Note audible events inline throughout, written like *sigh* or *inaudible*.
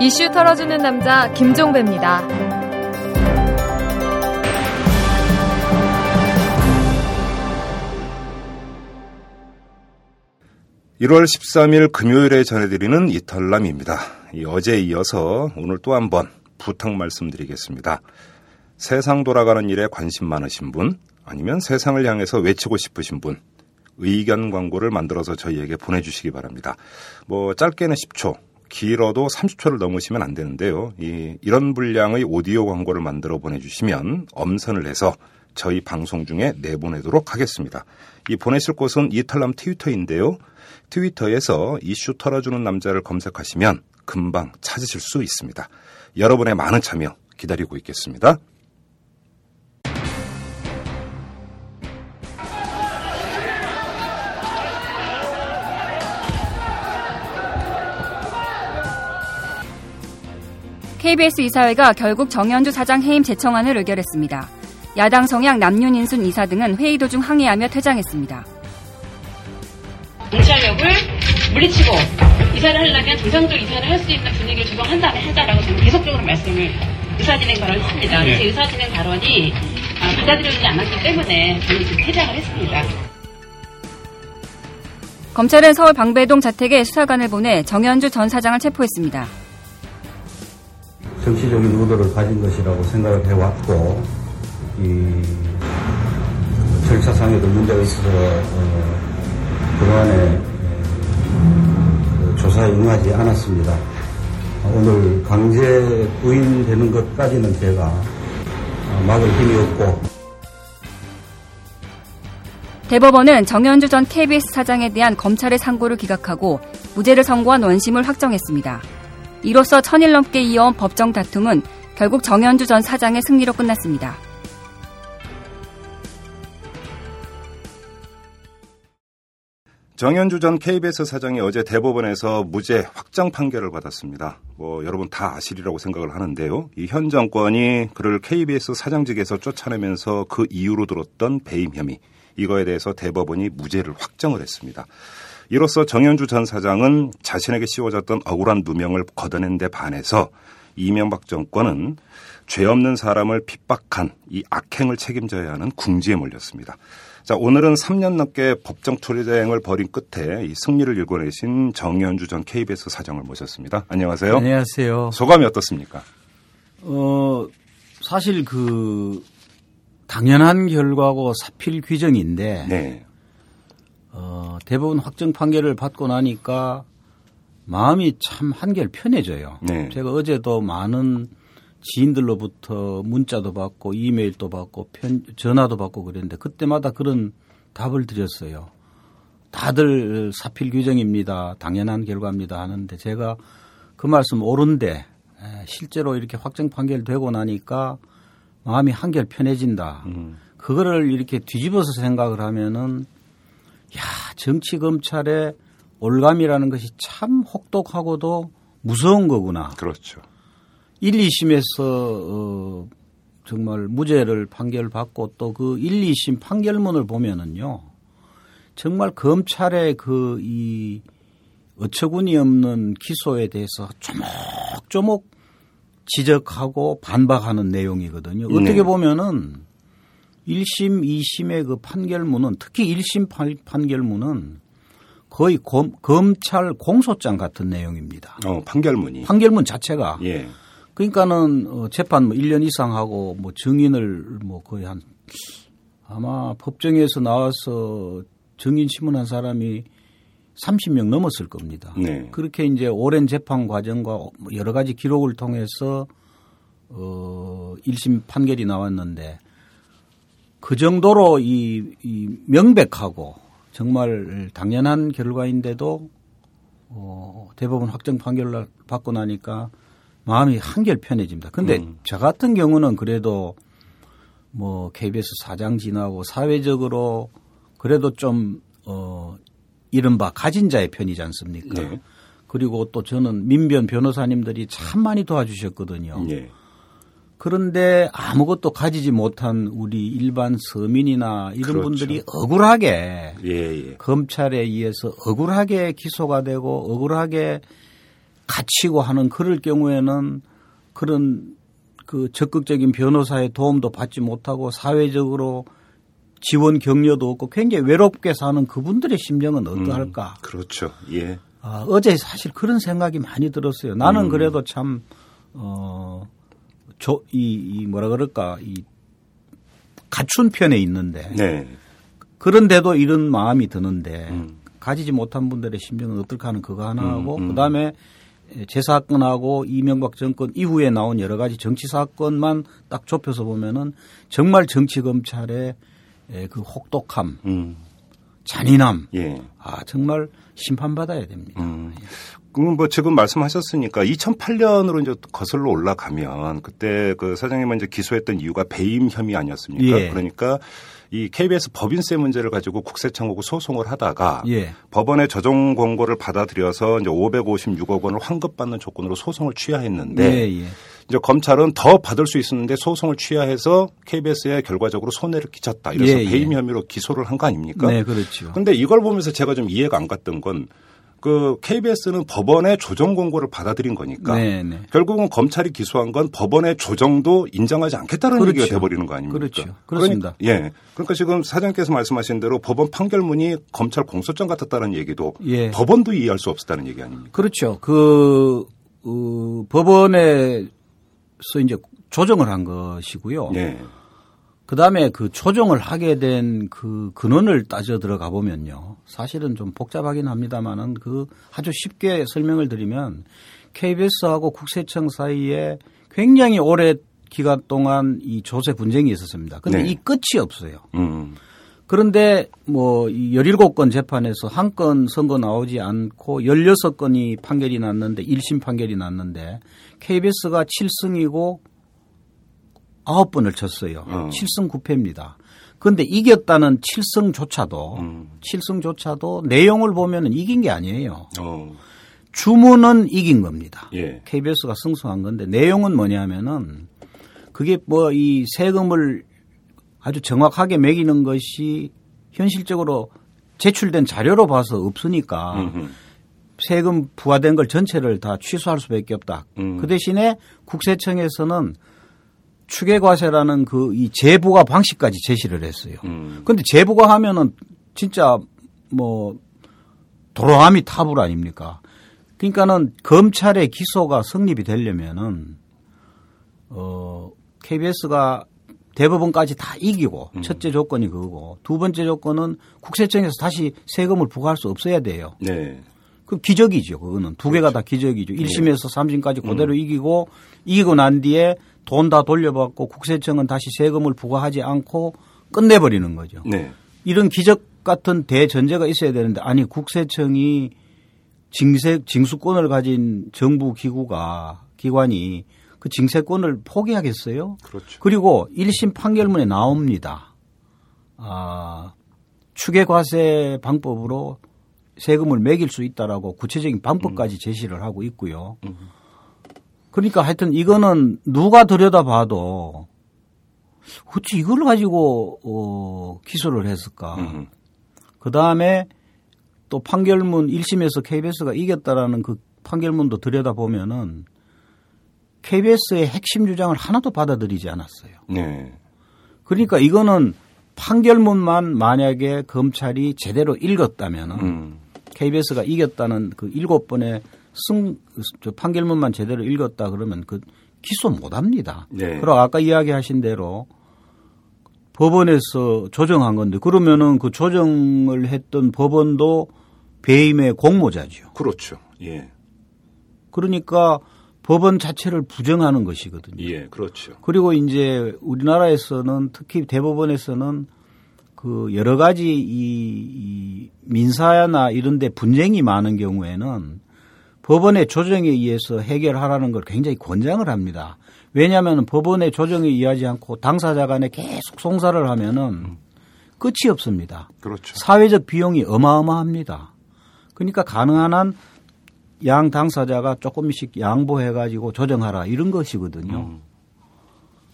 이슈 털어주는 남자 김종배입니다. 1월 13일 금요일에 전해드리는 이털남입니다. 어제에 이어서 오늘 또 한 번 부탁 말씀드리겠습니다. 세상 돌아가는 일에 관심 많으신 분, 아니면 세상을 향해서 외치고 싶으신 분, 의견 광고를 만들어서 저희에게 보내주시기 바랍니다. 뭐 짧게는 10초, 길어도 30초를 넘으시면 안 되는데요. 이, 이런 분량의 오디오 광고를 만들어 보내주시면 엄선을 해서 저희 방송 중에 내보내도록 하겠습니다. 이 보내실 곳은 이탈남 트위터인데요. 트위터에서 이슈 털어주는 남자를 검색하시면 금방 찾으실 수 있습니다. 여러분의 많은 참여 기다리고 있겠습니다. KBS 이사회가 결국 정현주 사장 해임 재청안을 의결했습니다. 야당 성향 남윤인순 이사 등은 회의 도중 항의하며 퇴장했습니다. 공차력을 물리치고 이사를 하려면 정상적 이사를 할 수 있는 분위기를 조성한 다음에 하자라고 저는 계속적으로 말씀을 의사진행 발언을 했습니다. 네. 제 의사진행 발언이 아, 받아들여지지 않았기 때문에 저는 지금 퇴장을 했습니다. 검찰은 서울 방배동 자택에 수사관을 보내 정현주 전 사장을 체포했습니다. 정치적인 의도를 가진 것이라고 생각을 해왔고 이 절차상에도 문제가 있어서 어, 그동안에 그 조사에 응하지 않았습니다. 오늘 강제 부인되는 것까지는 제가 막을 힘이 없고 대법원은 정현주 전 KBS 사장에 대한 검찰의 상고를 기각하고 무죄를 선고한 원심을 확정했습니다. 이로써 천일 넘게 이어온 법정 다툼은 결국 정현주 전 사장의 승리로 끝났습니다. 정현주 전 KBS 사장이 어제 대법원에서 무죄 확정 판결을 받았습니다. 뭐 여러분 다 아시리라고 생각을 하는데요. 이 현 정권이 그를 KBS 사장직에서 쫓아내면서 그 이유로 들었던 배임 혐의 이거에 대해서 대법원이 무죄를 확정을 했습니다. 이로써 정현주 전 사장은 자신에게 씌워졌던 억울한 누명을 걷어낸 데 반해서 이명박 정권은 죄 없는 사람을 핍박한 이 악행을 책임져야 하는 궁지에 몰렸습니다. 자, 오늘은 3년 넘게 법정 투쟁을 벌인 끝에 이 승리를 일궈내신 정현주 전 KBS 사장을 모셨습니다. 안녕하세요. 안녕하세요. 소감이 어떻습니까? 어, 사실 그 당연한 결과고 사필 규정인데 네. 어, 대부분 확정 판결을 받고 나니까 마음이 참 한결 편해져요. 네. 제가 어제도 많은 지인들로부터 문자도 받고 이메일도 받고 편, 전화도 받고 그랬는데 그때마다 그런 답을 드렸어요. 다들 사필 규정입니다. 당연한 결과입니다 하는데 제가 그 말씀 옳은데 실제로 이렇게 확정 판결되고 나니까 마음이 한결 편해진다. 음. 그거를 이렇게 뒤집어서 생각을 하면은 야 정치 검찰의 올감이라는 것이 참 혹독하고도 무서운 거구나. 그렇죠. 1, 2심에서 어 정말 무죄를 판결받고 또 그 1, 2심 판결문을 보면은요. 정말 검찰의 그 이 어처구니 없는 기소에 대해서 조목조목 지적하고 반박하는 내용이거든요. 네. 어떻게 보면은 1심, 2심의 그 판결문은 특히 1심 판결문은 거의 검, 검찰 공소장 같은 내용입니다. 어, 판결문이. 판결문 자체가. 예. 그러니까는 어, 재판 뭐 1년 이상 하고 뭐 증인을 뭐 거의 한 아마 법정에서 나와서 증인 신문한 사람이 30명 넘었을 겁니다. 네. 그렇게 이제 오랜 재판 과정과 뭐 여러 가지 기록을 통해서 어 1심 판결이 나왔는데 그 정도로 이, 이 명백하고 정말 당연한 결과인데도 어 대법원 확정 판결을 받고 나니까 마음이 한결 편해집니다. 근데 음. 저 같은 경우는 그래도 뭐 KBS 사장 지나고 사회적으로 그래도 좀, 어, 이른바 가진 자의 편이지 않습니까? 네. 그리고 또 저는 민변 변호사님들이 참 많이 도와주셨거든요. 네. 그런데 아무것도 가지지 못한 우리 일반 서민이나 이런 그렇죠. 분들이 억울하게 예, 예. 검찰에 의해서 억울하게 기소가 되고 억울하게 갇히고 하는 그럴 경우에는 그런 그 적극적인 변호사의 도움도 받지 못하고 사회적으로 지원 격려도 없고 굉장히 외롭게 사는 그분들의 심정은 어떠할까? 음, 그렇죠. 예. 아, 어제 사실 그런 생각이 많이 들었어요. 나는 음. 그래도 참, 어, 저, 이, 이 뭐라 그럴까, 이 갖춘 편에 있는데. 네. 그런데도 이런 마음이 드는데 음. 가지지 못한 분들의 심정은 어떨까 하는 그거 하나 하고 음, 음. 그다음에 제 사건하고 이명박 정권 이후에 나온 여러 가지 정치 사건만 딱 좁혀서 보면은 정말 정치 검찰의 그 혹독함, 음. 잔인함, 예. 아 정말 심판받아야 됩니다. 음. 그럼 뭐 지금 말씀하셨으니까 2008년으로 이제 거슬러 올라가면 그때 그 사장님은 이제 기소했던 이유가 배임 혐의 아니었습니까? 예. 그러니까 이 KBS 법인세 문제를 가지고 국세청하고 소송을 하다가 예. 법원의 조정 권고를 받아들여서 이제 556억 원을 환급받는 조건으로 소송을 취하했는데 예, 예. 이제 검찰은 더 받을 수 있었는데 소송을 취하해서 KBS에 결과적으로 손해를 끼쳤다. 이래서 예, 예. 배임 혐의로 기소를 한 거 아닙니까? 네, 그렇죠. 근데 이걸 보면서 제가 좀 이해가 안 갔던 건 그 KBS는 법원의 조정 권고를 받아들인 거니까 네네. 네. 결국은 검찰이 기소한 건 법원의 조정도 인정하지 않겠다는 그렇죠. 얘기가 돼버리는 거 아닙니까? 그렇죠. 그렇습니다. 그러니까, 예. 그러니까 지금 사장님께서 말씀하신 대로 법원 판결문이 검찰 공소장 같았다는 얘기도 예. 법원도 이해할 수 없었다는 얘기 아닙니까? 그렇죠. 그 어, 법원에서 이제 조정을 한 것이고요. 네. 그 다음에 그 초정을 하게 된 그 근원을 따져 들어가 보면요. 사실은 좀 복잡하긴 합니다만은 그 아주 쉽게 설명을 드리면 KBS하고 국세청 사이에 굉장히 오래 기간 동안 이 조세 분쟁이 있었습니다. 근데 네. 이 끝이 없어요. 음. 그런데 뭐이 17건 재판에서 한 건 선거 나오지 않고 16건이 판결이 났는데 1심 판결이 났는데 KBS가 7승이고 아홉 번을 쳤어요. 어. 7승 9패입니다. 그런데 이겼다는 7승조차도 음. 7승조차도 내용을 보면 이긴 게 아니에요. 어. 주문은 이긴 겁니다. 예. KBS가 승소한 건데 내용은 뭐냐면은 그게 뭐 이 세금을 아주 정확하게 매기는 것이 현실적으로 제출된 자료로 봐서 없으니까 음흠. 세금 부과된 걸 전체를 다 취소할 수밖에 없다. 음. 그 대신에 국세청에서는 추계과세라는 그이 재부가 방식까지 제시를 했어요. 음. 근데 재부가 하면은 진짜 뭐 도로함이 타불 아닙니까? 그러니까는 검찰의 기소가 성립이 되려면은 어 KBS가 대법원까지 다 이기고 음. 첫째 조건이 그거고 두 번째 조건은 국세청에서 다시 세금을 부과할 수 없어야 돼요. 네. 그 기적이죠. 그거는 두 개가 그렇죠. 다 기적이죠. 1심에서 3심까지 그대로 음. 이기고 이기고 난 뒤에 돈 다 돌려받고 국세청은 다시 세금을 부과하지 않고 끝내버리는 거죠. 네. 이런 기적 같은 대전제가 있어야 되는데 아니 국세청이 징세 징수권을 가진 정부 기구가 기관이 그 징세권을 포기하겠어요? 그렇죠. 그리고 1심 판결문에 나옵니다. 아, 추계 과세 방법으로 세금을 매길 수 있다라고 구체적인 방법까지 음. 제시를 하고 있고요. 음. 그러니까 하여튼 이거는 누가 들여다봐도 어찌 이걸 가지고 어, 기소를 했을까. 그 다음에 또 판결문 1심에서 KBS가 이겼다라는 그 판결문도 들여다보면은 KBS의 핵심 주장을 하나도 받아들이지 않았어요. 네. 그러니까 이거는 판결문만 만약에 검찰이 제대로 읽었다면은 음. KBS가 이겼다는 그 일곱 번의 승, 저 판결문만 제대로 읽었다 그러면 그 기소 못 합니다. 네. 그리고 아까 이야기하신 대로 법원에서 조정한 건데 그러면은 그 조정을 했던 법원도 배임의 공모자죠. 그렇죠. 예. 그러니까 법원 자체를 부정하는 것이거든요. 예, 그렇죠. 그리고 이제 우리나라에서는 특히 대법원에서는 그 여러 가지 이, 이 민사나 이런 데 분쟁이 많은 경우에는 법원의 조정에 의해서 해결하라는 걸 굉장히 권장을 합니다. 왜냐하면 법원의 조정에 의하지 않고 당사자 간에 계속 송사를 하면은 끝이 없습니다. 그렇죠. 사회적 비용이 어마어마합니다. 그러니까 가능한 한 양 당사자가 조금씩 양보해 가지고 조정하라 이런 것이거든요. 음.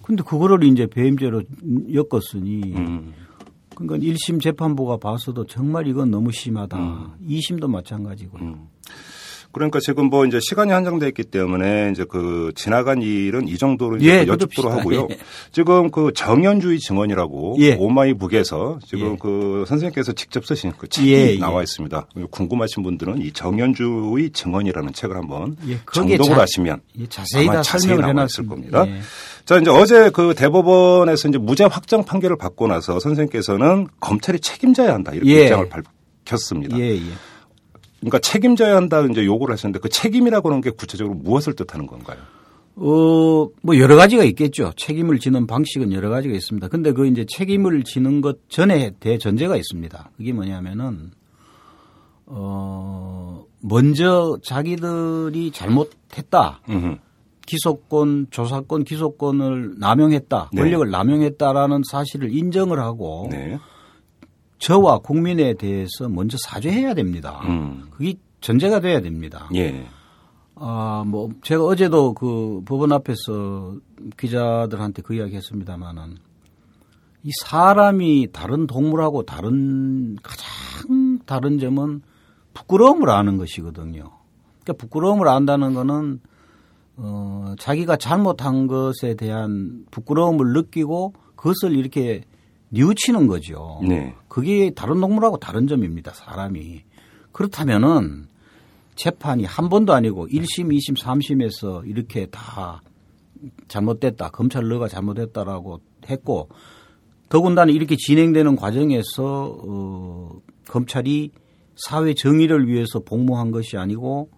근데 그거를 이제 배임죄로 엮었으니 음. 그러니까 1심 재판부가 봐서도 정말 이건 너무 심하다. 음. 2심도 마찬가지고요. 음. 그러니까 지금 뭐 이제 시간이 한정돼 있기 때문에 이제 그 지나간 일은 이 정도로 예, 여쭙도록 하고요. 예. *laughs* 지금 그 정연주의 증언이라고 예. 오마이북에서 지금 예. 그 선생님께서 직접 쓰신 그 책이 예, 예. 나와 있습니다. 궁금하신 분들은 이 정연주의 증언이라는 책을 한번 정독을 자, 하시면 자세히 다 설명을 해놨을 겁니다. 자, 이제 어제 그 대법원에서 이제 무죄 확정 판결을 받고 나서 선생님께서는 검찰이 책임져야 한다 이렇게 입장을 밝혔습니다. 그러니까 책임져야 한다 이제 요구를 하셨는데 그 책임이라고 하는 게 구체적으로 무엇을 뜻하는 건가요? 어, 뭐 여러 가지가 있겠죠. 책임을 지는 방식은 여러 가지가 있습니다. 근데 그 이제 책임을 지는 것 전에 대전제가 있습니다. 그게 뭐냐면은 어, 먼저 자기들이 잘못했다. 음흠. 기소권, 조사권, 기소권을 남용했다. 네. 권력을 남용했다라는 사실을 인정을 하고 네. 저와 국민에 대해서 먼저 사죄해야 됩니다. 음. 그게 전제가 돼야 됩니다. 예. 아, 뭐, 제가 어제도 그 법원 앞에서 기자들한테 그 이야기 했습니다만은 이 사람이 다른 동물하고 다른 가장 다른 점은 부끄러움을 아는 것이거든요. 그러니까 부끄러움을 안다는 거는 어, 자기가 잘못한 것에 대한 부끄러움을 느끼고 그것을 이렇게 뉘우치는 거죠. 네. 그게 다른 동물하고 다른 점입니다. 사람이. 그렇다면은 재판이 한 번도 아니고 1심, 2심, 3심에서 이렇게 다 잘못됐다. 검찰 너가 잘못했다라고 했고 더군다나 이렇게 진행되는 과정에서 어, 검찰이 사회 정의를 위해서 복무한 것이 아니고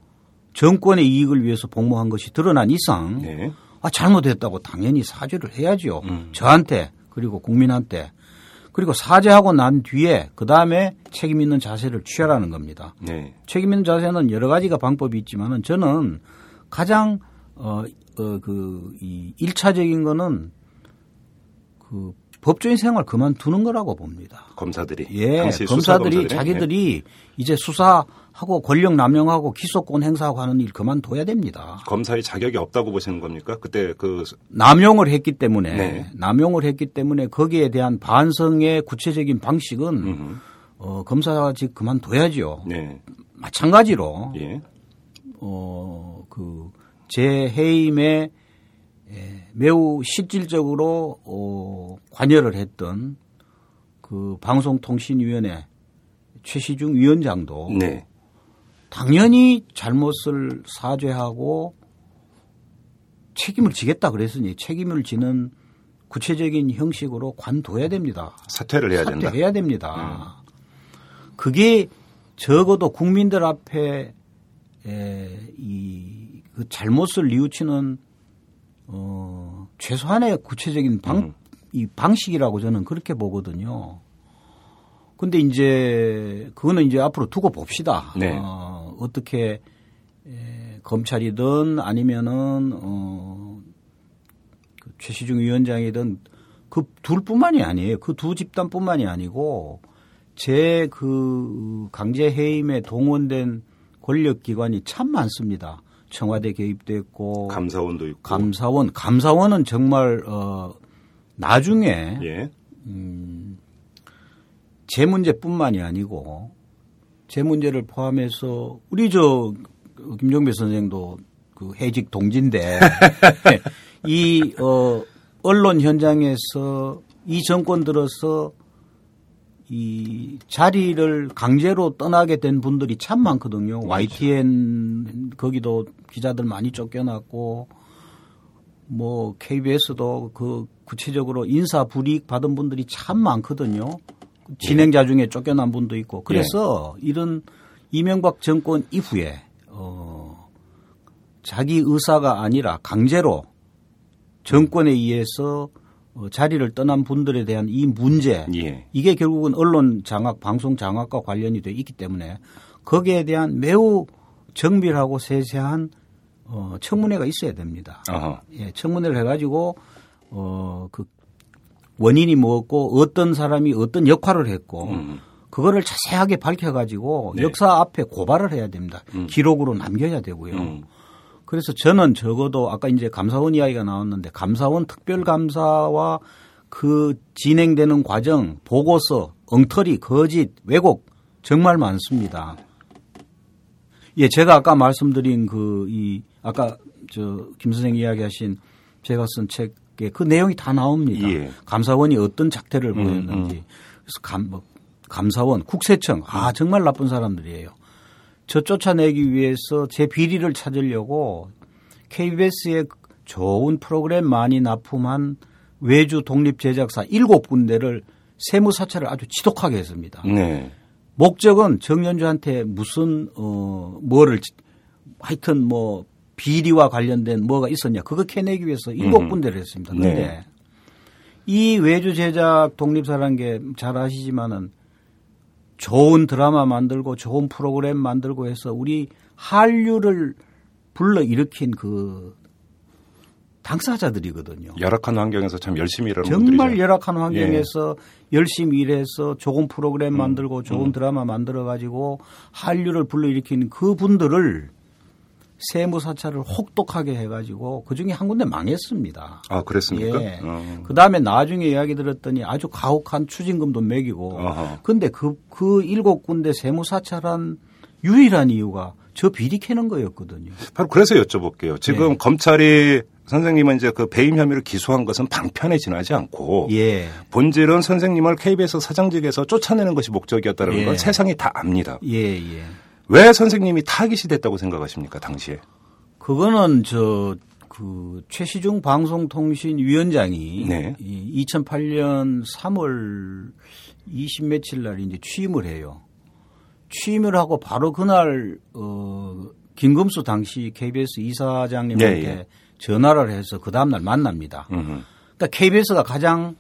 정권의 이익을 위해서 복무한 것이 드러난 이상 네. 아, 잘못했다고 당연히 사죄를 해야죠. 음. 저한테 그리고 국민한테 그리고 사죄하고 난 뒤에 그 다음에 책임 있는 자세를 취하라는 겁니다. 네. 책임 있는 자세는 여러 가지가 방법이 있지만은 저는 가장 어, 어, 그, 이 1차적인 거는 그 법조인 생활 그만두는 거라고 봅니다. 검사들이. 예. 검사들이 자기들이 예. 이제 수사하고 권력 남용하고 기소권 행사하고 하는 일 그만둬야 됩니다. 검사의 자격이 없다고 보시는 겁니까? 그때 그 남용을 했기 때문에 네. 남용을 했기 때문에 거기에 대한 반성의 구체적인 방식은 어, 검사직 그만둬야죠. 네. 마찬가지로 예. 어, 그제 해임에 예, 매우 실질적으로 어, 관여를 했던 그 방송통신위원회 최시중 위원장도 네. 당연히 잘못을 사죄하고 책임을 지겠다 그랬으니 책임을 지는 구체적인 형식으로 관둬야 됩니다. 사퇴를 해야 된다. 사퇴해야 됩니다. 음. 그게 적어도 국민들 앞에 에, 이 그 잘못을 뉘우치는 어, 최소한의 구체적인 방, 음. 이 방식이라고 저는 그렇게 보거든요. 근데 이제 그거는 이제 앞으로 두고 봅시다. 네. 어, 어떻게 에, 검찰이든 아니면은 어, 그 최시중 위원장이든 그 둘뿐만이 아니에요. 그 두 집단뿐만이 아니고 제 그 강제 해임에 동원된 권력 기관이 참 많습니다. 청와대 개입도 했고 감사원도 있고 감사원 감사원은 정말 어 나중에 예. 음, 제 문제뿐만이 아니고 제 문제를 포함해서 우리 저 김종배 선생도 그 해직 동지인데 *laughs* 이 어 언론 현장에서 이 정권 들어서 이 자리를 강제로 떠나게 된 분들이 참 많거든요. 그렇죠. YTN 거기도 기자들 많이 쫓겨났고 뭐 KBS도 그 구체적으로 인사 불이익 받은 분들이 참 많거든요. 진행자 중에 쫓겨난 분도 있고 그래서 네. 이런 이명박 정권 이후에 어 자기 의사가 아니라 강제로 정권에 의해서 어, 자리를 떠난 분들에 대한 이 문제 예. 이게 결국은 언론 장악, 방송 장악과 관련이 돼 있기 때문에 거기에 대한 매우 정밀하고 세세한 어, 청문회가 있어야 됩니다. 아하. 예, 청문회를 해가지고 어, 그 원인이 뭐였고 어떤 사람이 어떤 역할을 했고 음. 그거를 자세하게 밝혀가지고 네. 역사 앞에 고발을 해야 됩니다. 음. 기록으로 남겨야 되고요. 음. 그래서 저는 적어도 아까 이제 감사원 이야기가 나왔는데 감사원 특별감사와 그 진행되는 과정, 보고서, 엉터리, 거짓, 왜곡 정말 많습니다. 예, 제가 아까 말씀드린 그 이 아까 저 김 선생 이야기하신 제가 쓴 책에 그 내용이 다 나옵니다. 예. 감사원이 어떤 작태를 음, 보였는지. 음. 그래서 감, 뭐, 감사원, 국세청, 아 정말 나쁜 사람들이에요. 저 쫓아내기 위해서 제 비리를 찾으려고 KBS에 좋은 프로그램 많이 납품한 외주 독립 제작사 일곱 군데를 세무 사찰을 아주 지독하게 했습니다. 네. 목적은 정연주한테 무슨 어 뭐를 하여튼 뭐 비리와 관련된 뭐가 있었냐 그거 캐내기 위해서 일곱 음. 군데를 했습니다. 그런데 네. 이 외주 제작 독립사라는 게 잘 아시지만은 좋은 드라마 만들고 좋은 프로그램 만들고 해서 우리 한류를 불러 일으킨 그 당사자들이거든요. 열악한 환경에서 참 열심히 일하는 정말 분들이죠. 열악한 환경에서 예. 열심히 일해서 좋은 프로그램 음, 만들고 좋은 음. 드라마 만들어 가지고 한류를 불러일으킨 그 분들을 세무 사찰을 혹독하게 해가지고 그 중에 한 군데 망했습니다. 아 그랬습니까? 예. 어. 그 다음에 나중에 이야기 들었더니 아주 가혹한 추징금도 매기고. 근데 그그 그 일곱 군데 세무 사찰한 유일한 이유가 저 비리 캐는 거였거든요. 바로 그래서 여쭤볼게요. 지금 네. 검찰이 선생님은 이제 그 배임 혐의를 기소한 것은 방편에 지나지 않고 예. 본질은 선생님을 KBS 사장직에서 쫓아내는 것이 목적이었다는 예. 건 세상이 다 압니다. 예, 예. 왜 선생님이 타깃이 됐다고 생각하십니까 당시에? 그거는 저 그 최시중 방송통신위원장이 네. 2008년 3월 20 며칠 날 이제 취임을 해요. 취임을 하고 바로 그날 어 김금수 당시 KBS 이사장님한테 네, 예. 전화를 해서 그 다음날 만납니다. 음흠. 그러니까 KBS가 가장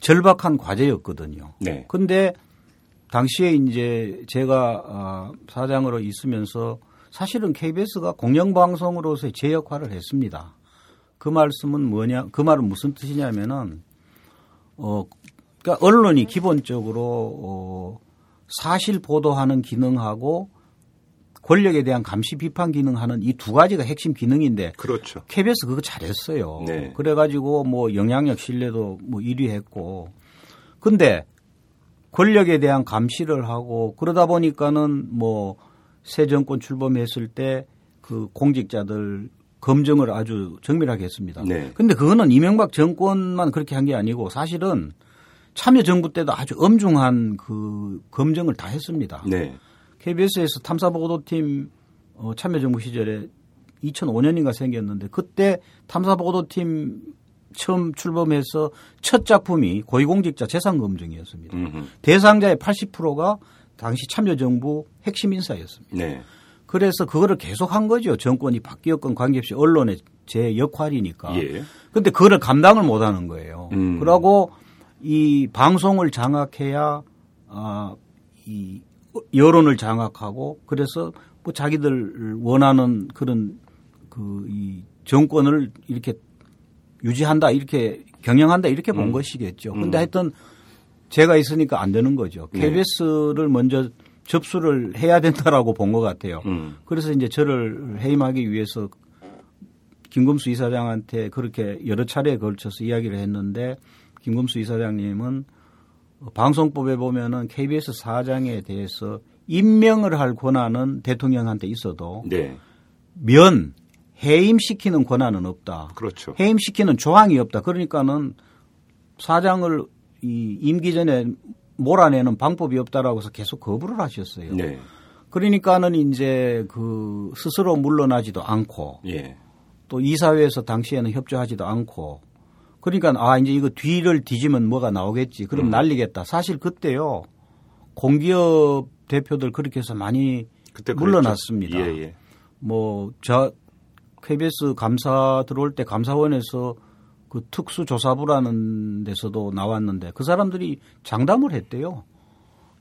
절박한 과제였거든요. 네. 근데 당시에 이제 제가 아, 사장으로 있으면서 사실은 KBS가 공영방송으로서의 제 역할을 했습니다. 그 말씀은 뭐냐, 그 말은 무슨 뜻이냐면은, 어, 그러니까 언론이 기본적으로, 어, 사실 보도하는 기능하고 권력에 대한 감시 비판 기능하는 이 두 가지가 핵심 기능인데 그렇죠. KBS 그거 잘했어요. 네. 그래가지고 뭐 영향력 신뢰도 뭐 1위 했고 근데 권력에 대한 감시를 하고 그러다 보니까는 뭐 새 정권 출범했을 때 그 공직자들 검증을 아주 정밀하게 했습니다. 네. 근데 그거는 이명박 정권만 그렇게 한 게 아니고 사실은 참여정부 때도 아주 엄중한 그 검증을 다 했습니다. 네. KBS에서 탐사보도팀 어, 참여정부 시절에 2005년인가 생겼는데 그때 탐사보도팀 처음 출범해서 첫 작품이 고위공직자 재산 검증이었습니다. 음흠. 대상자의 80%가 당시 참여정부 핵심 인사였습니다. 네. 그래서 그거를 계속 한 거죠. 정권이 바뀌었건 관계없이 언론의 제 역할이니까. 예. 근데 그거를 감당을 못 하는 거예요. 음. 그러고 이 방송을 장악해야 아, 이 여론을 장악하고 그래서 뭐 자기들 원하는 그런 그 이 정권을 이렇게 유지한다 이렇게 경영한다 이렇게 본 음. 것이겠죠. 근데 음. 하여튼 제가 있으니까 안 되는 거죠. KBS를 네. 먼저 접수를 해야 된다라고 본 것 같아요. 음. 그래서 이제 저를 해임하기 위해서 김금수 이사장한테 그렇게 여러 차례에 걸쳐서 이야기를 했는데 김금수 이사장님은 방송법에 보면은 KBS 사장에 대해서 임명을 할 권한은 대통령한테 있어도 네. 면 해임시키는 권한은 없다. 그렇죠. 해임시키는 조항이 없다. 그러니까는 사장을 이 임기 전에 몰아내는 방법이 없다라고 해서 계속 거부를 하셨어요. 네. 그러니까는 이제 그 스스로 물러나지도 않고 예. 또 이사회에서 당시에는 협조하지도 않고 그러니까 아 이제 이거 뒤를 뒤지면 뭐가 나오겠지. 그럼 음. 날리겠다. 사실 그때요 공기업 대표들 그렇게 해서 많이 물러났습니다. 예, 예. 뭐저 KBS 감사 들어올 때 감사원에서 그 특수조사부라는 데서도 나왔는데 그 사람들이 장담을 했대요.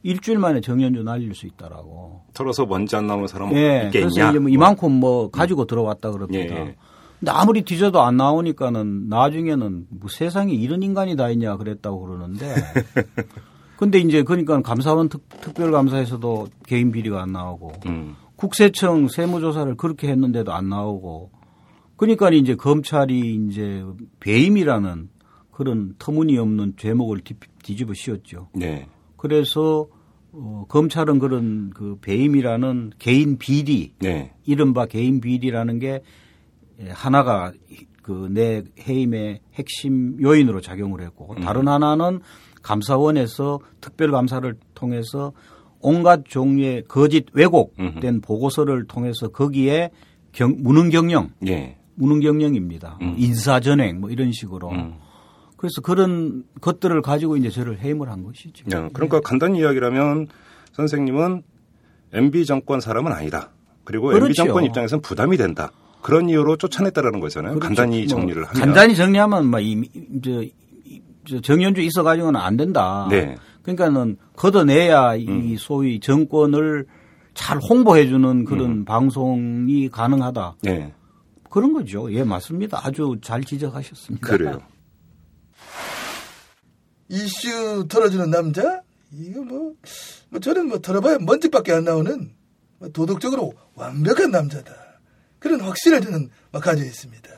일주일 만에 정연주 날릴 수 있다라고. 털어서 먼지 안 나오는 사람 예, 있겠냐? 그래서 이제 뭐 이만큼 뭐 가지고 들어왔다 그럽니다. 예. 근데 아무리 뒤져도 안 나오니까는 나중에는 뭐 세상에 이런 인간이 다 있냐 그랬다고 그러는데 *laughs* 근데 이제 그러니까 감사원 특, 별감사에서도 개인 비리가 안 나오고 음. 국세청 세무조사를 그렇게 했는데도 안 나오고 그러니까 이제 검찰이 이제 배임이라는 그런 터무니없는 제목을 뒤, 집어 씌웠죠. 네. 그래서 어, 검찰은 그런 그 배임이라는 개인 비리, 네. 이른바 개인 비리라는 게 하나가 그 내 해임의 핵심 요인으로 작용을 했고 음. 다른 하나는 감사원에서 특별감사를 통해서 온갖 종류의 거짓 왜곡된. 보고서를 통해서 거기에 경, 무능 경영, 예. 무능 경영입니다. 음. 인사 전행 뭐 이런 식으로. 음. 그래서 그런 것들을 가지고 이제 저를 해임을 한 것이죠. 네, 그러니까 네. 간단히 이야기라면 선생님은 MB 정권 사람은 아니다. 그리고 그렇죠. MB 정권 입장에서는 부담이 된다. 그런 이유로 쫓아냈다라는 거잖아요. 그렇죠. 간단히 뭐 정리를 하면. 간단히 정리하면 막 이 저, 저 정연주 있어가지고는 안 된다. 네. 그러니까는 걷어내야 음. 이 소위 정권을 잘 홍보해주는 그런 음. 방송이 가능하다. 네. 그런 거죠. 예, 맞습니다. 아주 잘 지적하셨습니다. 그래요. *laughs* 이슈 털어주는 남자? 이거 뭐, 뭐 저는 뭐 털어봐야 먼지밖에 안 나오는 뭐 도덕적으로 완벽한 남자다. 그런 확신을 저는 가져 있습니다.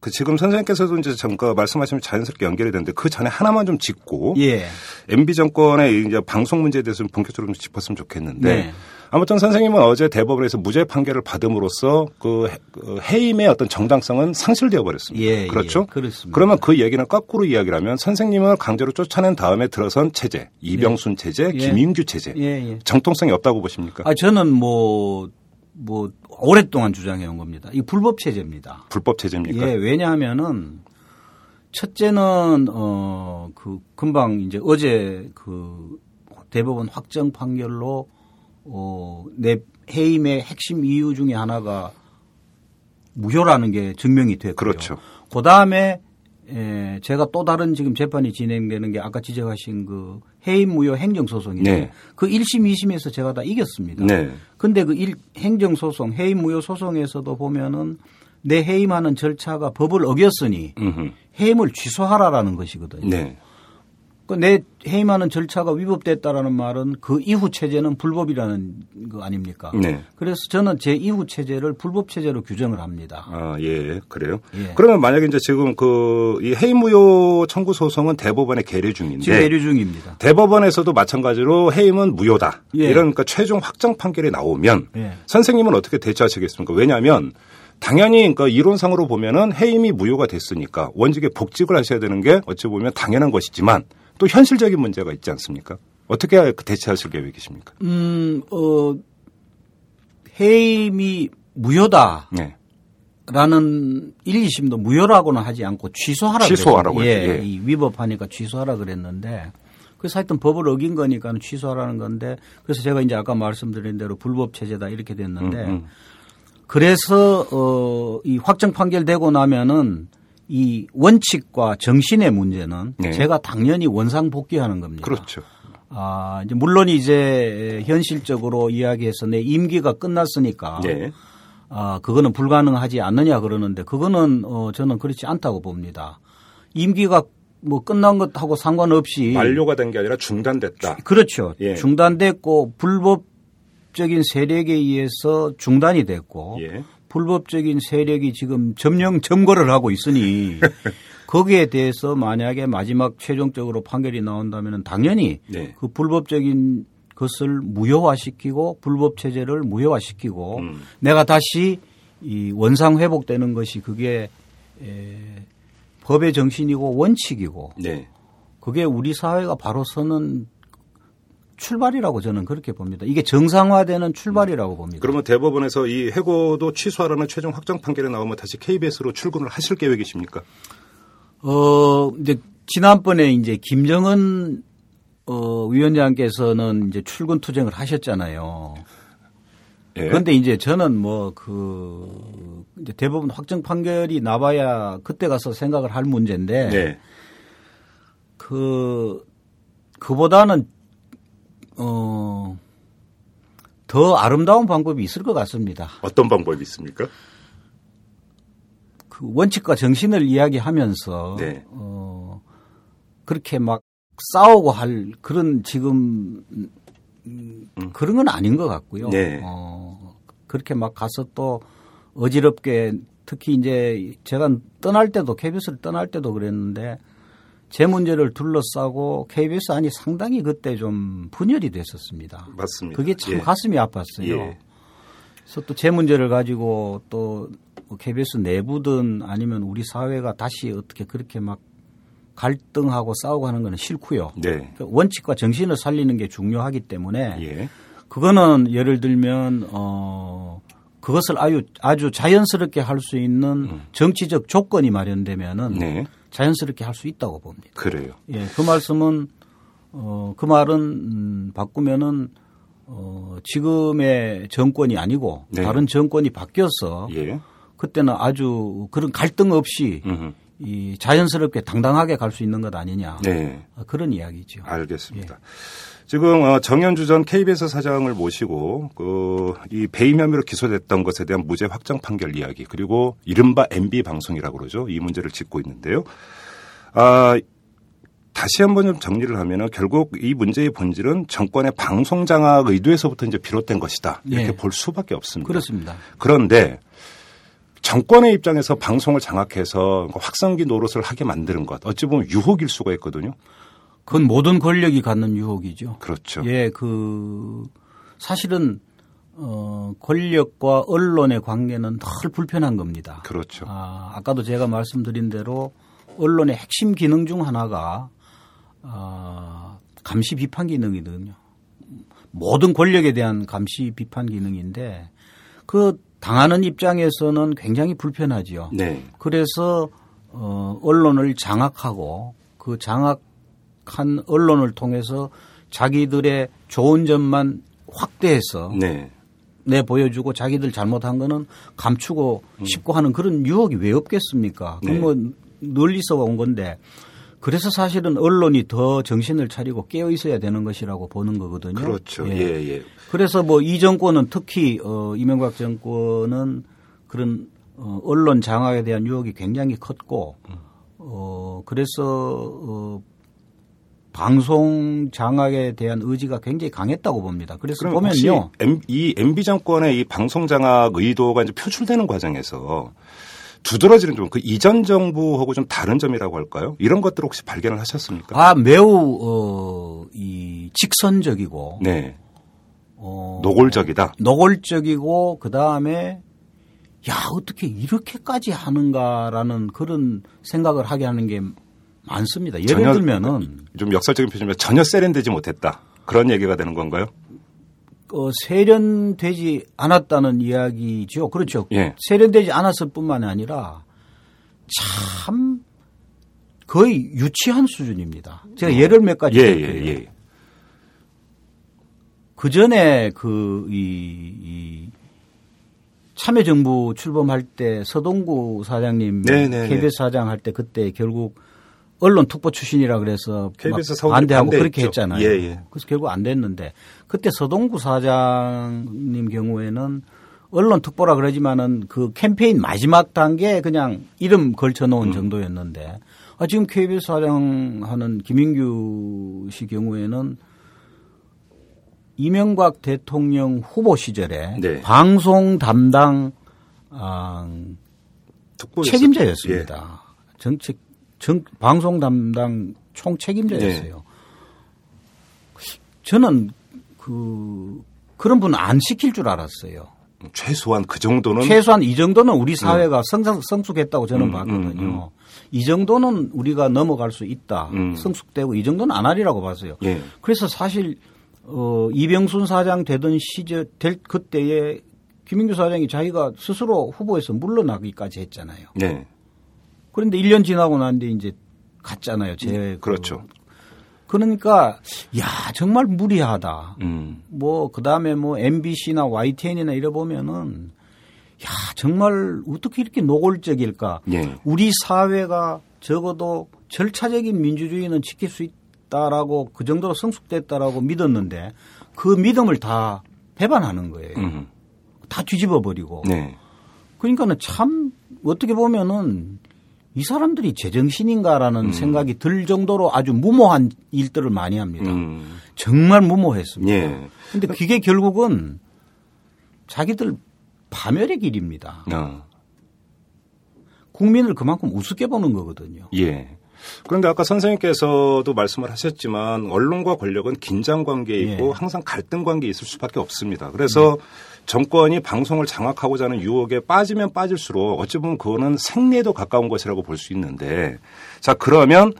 그 지금 선생님께서도 이제 잠깐 말씀하시면 자연스럽게 연결이 되는데 그 전에 하나만 좀 짚고 예. MB 정권의 이제 방송 문제에 대해서 좀 본격적으로 좀 짚었으면 좋겠는데 네. 아무튼 선생님은 어제 대법원에서 무죄 판결을 받음으로써 그, 그 해임의 어떤 정당성은 상실되어 버렸습니다. 예, 예. 그렇죠? 예, 그렇습니다. 그러면 그 얘기는 거꾸로 이야기를 하면 선생님을 강제로 쫓아낸 다음에 들어선 체제, 이병순 예. 체제, 예. 김인규 체제 예, 정통성이 없다고 보십니까? 아 저는 뭐 뭐뭐 오랫동안 주장해 온 겁니다. 이 불법 체제입니다. 불법 체제입니까? 예, 왜냐하면은 첫째는 어 그 금방 이제 어제 그 대법원 확정 판결로 어내 해임의 핵심 이유 중에 하나가 무효라는 게 증명이 됐고요. 그렇죠. 그 다음에 에 제가 또 다른 지금 재판이 진행되는 게 아까 지적하신 그 해임 무효 행정소송인데 네. 그 1심, 2심에서 제가 다 이겼습니다. 네. 근데 그 일, 행정소송, 해임 무효 소송에서도 보면은 내 해임하는 절차가 법을 어겼으니 음흠. 해임을 취소하라라는 것이거든요. 네. 그내 해임하는 절차가 위법됐다라는 말은 그 이후 체제는 불법이라는 거 아닙니까? 네. 그래서 저는 제 이후 체제를 불법 체제로 규정을 합니다. 아, 예. 그래요? 예. 그러면 만약에 이제 지금 그 이 해임 무효 청구 소송은 대법원에 계류 중인데 지금 계류 중입니다. 대법원에서도 마찬가지로 해임은 무효다. 예. 이런 그러니까 최종 확정 판결이 나오면 예. 선생님은 어떻게 대처하시겠습니까? 왜냐하면 당연히 그러니까 이론상으로 보면은 해임이 무효가 됐으니까 원직에 복직을 하셔야 되는 게 어찌 보면 당연한 것이지만 또 현실적인 문제가 있지 않습니까? 어떻게 대처하실 계획이십니까? 음, 어, 해임이 무효다. 네. 라는 1, 2심도 무효라고는 하지 않고 취소하라 취소하라고 예, 예. 이 위법하니까 취소하라 그랬는데 그래서 하여튼 법을 어긴 거니까 취소하라는 건데 그래서 제가 이제 아까 말씀드린 대로 불법 체제다 이렇게 됐는데 음, 음. 그래서 어이 확정 판결되고 나면은 이 원칙과 정신의 문제는 네. 제가 당연히 원상 복귀하는 겁니다. 그렇죠. 아, 이제 물론 이제 현실적으로 이야기해서 내 임기가 끝났으니까 네. 아, 그거는 불가능하지 않느냐 그러는데 그거는 어 저는 그렇지 않다고 봅니다. 임기가 뭐 끝난 것하고 상관없이 만료가 된 게 아니라 중단됐다. 그렇죠. 예. 중단됐고 불법적인 세력에 의해서 중단이 됐고 예. 불법적인 세력이 지금 점령 점거를 하고 있으니 *laughs* 거기에 대해서 만약에 마지막 최종적으로 판결이 나온다면 당연히 네. 그 불법적인 것을 무효화시키고 불법 체제를 무효화시키고 음. 내가 다시 이 원상 회복되는 것이 그게 에, 법의 정신이고 원칙이고 네. 그게 우리 사회가 바로 서는 출발이라고 저는 그렇게 봅니다. 이게 정상화되는 출발이라고 봅니다. 그러면 대법원에서 이 해고도 취소하라는 최종 확정 판결이 나오면 다시 KBS로 출근을 하실 계획이십니까? 어, 이제 지난번에 이제 김정은 어, 위원장께서는 이제 출근 투쟁을 하셨잖아요. 예. 그런데 이제 저는 뭐 그 이제 대법원 확정 판결이 나봐야 그때 가서 생각을 할 문제인데 네. 그 그보다는 어, 더 아름다운 방법이 있을 것 같습니다. 어떤 방법이 있습니까? 그 원칙과 정신을 이야기하면서 네. 어, 그렇게 막 싸우고 할 그런 지금 음. 그런 건 아닌 것 같고요. 네. 어, 그렇게 막 가서 또 어지럽게 특히 이제 제가 떠날 때도 KBS를 떠날 때도 그랬는데 제 문제를 둘러싸고 KBS 안이 상당히 그때 좀 분열이 됐었습니다. 맞습니다. 그게 참 예. 가슴이 아팠어요. 예. 그래서 또 제 문제를 가지고 또 KBS 내부든 아니면 우리 사회가 다시 어떻게 그렇게 막 갈등하고 싸우고 하는 거는 싫고요. 네. 그 원칙과 정신을 살리는 게 중요하기 때문에 예. 그거는 예를 들면 어 그것을 아주 아주 자연스럽게 할 수 있는 음. 정치적 조건이 마련되면은 네. 자연스럽게 할 수 있다고 봅니다. 그래요. 예, 그 말씀은 어, 그 말은 음, 바꾸면은 어, 지금의 정권이 아니고 네. 다른 정권이 바뀌어서 예. 그때는 아주 그런 갈등 없이 음흠. 이 자연스럽게 당당하게 갈 수 있는 것 아니냐. 네. 그런 이야기죠. 알겠습니다. 예. 지금 어, 정현주 전 KBS 사장을 모시고 그 이 배임 혐의로 기소됐던 것에 대한 무죄 확정 판결 이야기 그리고 이른바 MB 방송이라고 그러죠. 이 문제를 짚고 있는데요. 아 다시 한번 좀 정리를 하면은 결국 이 문제의 본질은 정권의 방송 장악 의도에서부터 이제 비롯된 것이다. 이렇게 네. 볼 수밖에 없습니다. 그렇습니다. 그런데 정권의 입장에서 방송을 장악해서 확성기 노릇을 하게 만드는 것 어찌 보면 유혹일 수가 있거든요. 그건 모든 권력이 갖는 유혹이죠. 그렇죠. 예, 그 사실은 어 권력과 언론의 관계는 덜 불편한 겁니다. 그렇죠. 아, 아까도 제가 말씀드린 대로 언론의 핵심 기능 중 하나가 아, 감시 비판 기능이거든요. 모든 권력에 대한 감시 비판 기능인데 그 당하는 입장에서는 굉장히 불편하지요. 네. 그래서 어 언론을 장악하고 그 장악 한 언론을 통해서 자기들의 좋은 점만 확대해서 네. 내 보여주고 자기들 잘못한 거는 감추고 음. 싶고 하는 그런 유혹이 왜 없겠습니까? 그건 네. 있어 온 건데 그래서 사실은 언론이 더 정신을 차리고 깨어 있어야 되는 것이라고 보는 거거든요. 그렇죠. 예, 예. 예. 그래서 뭐 이 정권은 특히 어 이명박 정권은 그런 어 언론 장악에 대한 유혹이 굉장히 컸고 어 그래서 어 방송 장악에 대한 의지가 굉장히 강했다고 봅니다. 그래서 보면요. 이 MB 정권의 이 방송 장악 의도가 이제 표출되는 과정에서 두드러지는 좀 그 이전 정부하고 좀 다른 점이라고 할까요? 이런 것들 혹시 발견을 하셨습니까? 아 매우 어, 이 직선적이고 네. 어, 노골적이다. 노골적이고 그 다음에 야 어떻게 이렇게까지 하는가라는 그런 생각을 하게 하는 게 많습니다. 예를 들면은 좀 역설적인 표현이면 전혀 세련되지 못했다 그런 얘기가 되는 건가요? 어, 세련되지 않았다는 이야기죠. 그렇죠. 예. 세련되지 않았을 뿐만 아니라 참 거의 유치한 수준입니다. 제가 음. 예를 몇 가지 예, 예, 예. 그 전에 그, 이, 이 참여정부 출범할 때 서동구 사장님 네네네. 네, 네. KBS 사장 할 때 그때 결국 언론 특보 출신이라 그래서 반대하고 그렇게 했잖아요. 예, 예. 그래서 결국 안 됐는데 그때 서동구 사장님 경우에는 언론 특보라 그러지만은 그 캠페인 마지막 단계 그냥 이름 걸쳐 놓은 음. 정도였는데 아, 지금 KBS 사장하는 김인규 씨 경우에는 이명박 대통령 후보 시절에 네. 방송 담당 아, 책임자였습니다. 예. 정책 정, 방송 담당 총 책임자였어요. 네. 저는 그 그런 분 안 시킬 줄 알았어요. 최소한 그 정도는 최소한 이 정도는 우리 사회가 음. 성장, 성숙했다고 저는 음, 음 봤거든요. 음, 음, 이 정도는 우리가 넘어갈 수 있다. 음. 성숙되고 이 정도는 안 하리라고 봤어요. 예. 그래서 사실 어 이병순 사장 되던 시절 될 그때에 김인규 사장이 자기가 스스로 후보에서 물러나기까지 했잖아요. 네. 그런데 1년 지나고 난 뒤에 이제 갔잖아요. 제 음, 그렇죠. 그 그러니까 야 정말 무리하다. 음. 뭐 그다음에 뭐 MBC나 YTN이나 이래 보면은 야 정말 어떻게 이렇게 노골적일까? 예. 우리 사회가 적어도 절차적인 민주주의는 지킬 수 있다라고 그 정도로 성숙됐다라고 믿었는데 그 믿음을 다 배반하는 거예요. 음. 다 뒤집어 버리고. 네. 그러니까는 참 어떻게 보면은 이 사람들이 제정신인가라는 음. 생각이 들 정도로 아주 무모한 일들을 많이 합니다. 음. 정말 무모했습니다. 예. 근데 그게 결국은 자기들 파멸의 길입니다. 어. 국민을 그만큼 우습게 보는 거거든요. 예. 그런데 아까 선생님께서도 말씀을 하셨지만 언론과 권력은 긴장 관계에 있고 예. 항상 갈등 관계에 있을 수밖에 없습니다. 그래서 음. 정권이 방송을 장악하고자 하는 유혹에 빠지면 빠질수록 어찌 보면 그거는 생리에도 가까운 것이라고 볼 수 있는데 자 그러면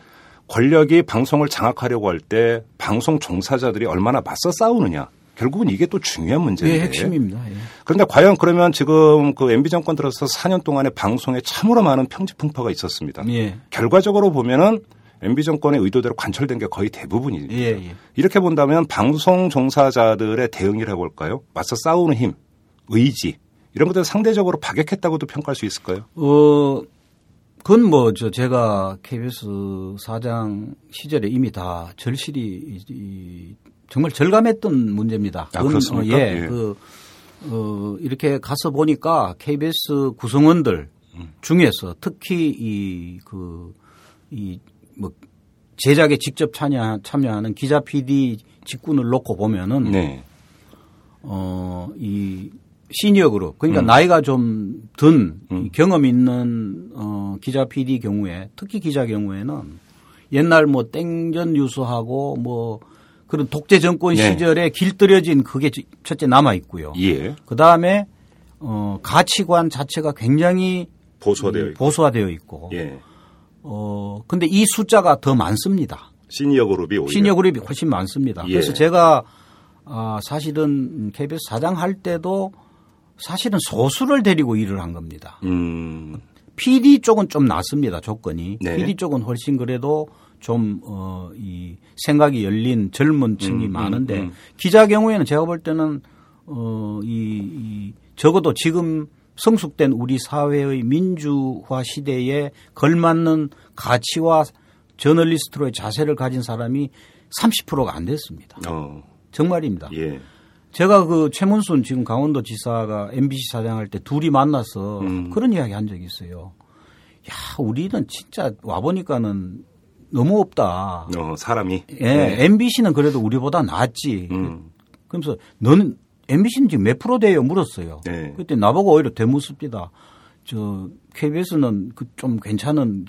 권력이 방송을 장악하려고 할 때 방송 종사자들이 얼마나 맞서 싸우느냐 결국은 이게 또 중요한 문제인데. 예, 핵심입니다. 예. 그런데 과연 그러면 지금 그 MB 정권 들어서 4년 동안에 방송에 참으로 많은 평지 풍파가 있었습니다. 예. 결과적으로 보면은 MB 정권의 의도대로 관철된 게 거의 대부분이죠. 예, 예. 이렇게 본다면 방송 종사자들의 대응이라고 할까요? 맞서 싸우는 힘, 의지 이런 것들 상대적으로 박약했다고도 평가할 수 있을까요? 어, 그건 뭐 저 제가 KBS 사장 시절에 이미 다 절실히 이, 정말 절감했던 문제입니다. 아, 그렇습니까? 어, 예, 예. 그 어, 이렇게 가서 보니까 KBS 구성원들 음. 중에서 특히 이 그 이 뭐 제작에 직접 참여 참여하는 기자 PD 직군을 놓고 보면은 네. 어 이 시니어 그룹 그러니까 음. 나이가 좀든 음. 경험 있는 어 기자 PD 경우에 특히 기자 경우에는 옛날 뭐 땡전 뉴스하고 뭐 그런 독재 정권 네. 시절에 길들여진 그게 첫째 남아 있고요. 예. 그 다음에 어 가치관 자체가 굉장히 보수화되어 있고. 보수화되어 있고. 예. 어 근데 이 숫자가 더 많습니다. 시니어 그룹이 오히려. 시니어 그룹이 훨씬 많습니다. 예. 그래서 제가 아 사실은 KBS 사장 할 때도 사실은 소수를 데리고 일을 한 겁니다. 음. PD 쪽은 좀 낫습니다 조건이. 네. PD 쪽은 훨씬 그래도 좀, 어, 이 생각이 열린 젊은 층이 음, 음 많은데 음, 기자 경우에는 제가 볼 때는 어, 이, 이 적어도 지금 성숙된 우리 사회의 민주화 시대에 걸맞는 가치와 저널리스트로의 자세를 가진 사람이 30%가 안 됐습니다. 어. 정말입니다. 예. 제가 그 최문순 지금 강원도 지사가 MBC 사장할 때 둘이 만나서 음. 그런 이야기 한 적이 있어요. 야, 우리는 진짜 와보니까는 너무 없다. 어, 사람이. 예, 네. MBC는 그래도 우리보다 낫지. 음. 그러면서 너는 MBC는 지금 몇 프로 돼요? 물었어요. 네. 그때 나보고 오히려 대묻습니다. 저 KBS는 그 좀 괜찮은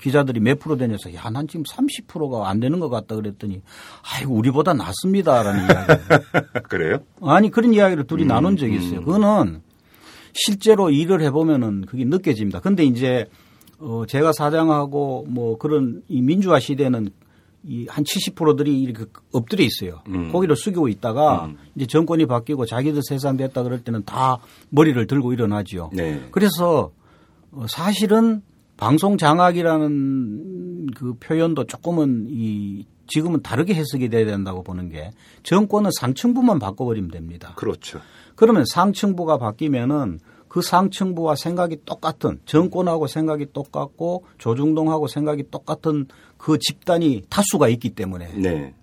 기자들이 몇 프로 되냐서 야, 난 지금 30%가 안 되는 것 같다 그랬더니 아이고, 우리보다 낫습니다라는 이야기. *laughs* 그래요? 아니, 그런 이야기를 둘이 음, 나눈 적이 있어요. 음. 그거는 실제로 일을 해보면은 그게 느껴집니다. 근데 이제 어, 제가 사장하고 뭐 그런 이 민주화 시대는 이 한 70%들이 이렇게 엎드려 있어요. 음. 고기를 숙이고 있다가 음. 이제 정권이 바뀌고 자기들 세상 됐다 그럴 때는 다 머리를 들고 일어나지요. 네. 그래서 어, 사실은 방송 장악이라는 그 표현도 조금은 이 지금은 다르게 해석이 돼야 된다고 보는 게 정권은 상층부만 바꿔버리면 됩니다. 그렇죠. 그러면 상층부가 바뀌면은 그 상층부와 생각이 똑같은 정권하고 생각이 똑같고 조중동하고 생각이 똑같은 그 집단이 다수가 있기 때문에 네.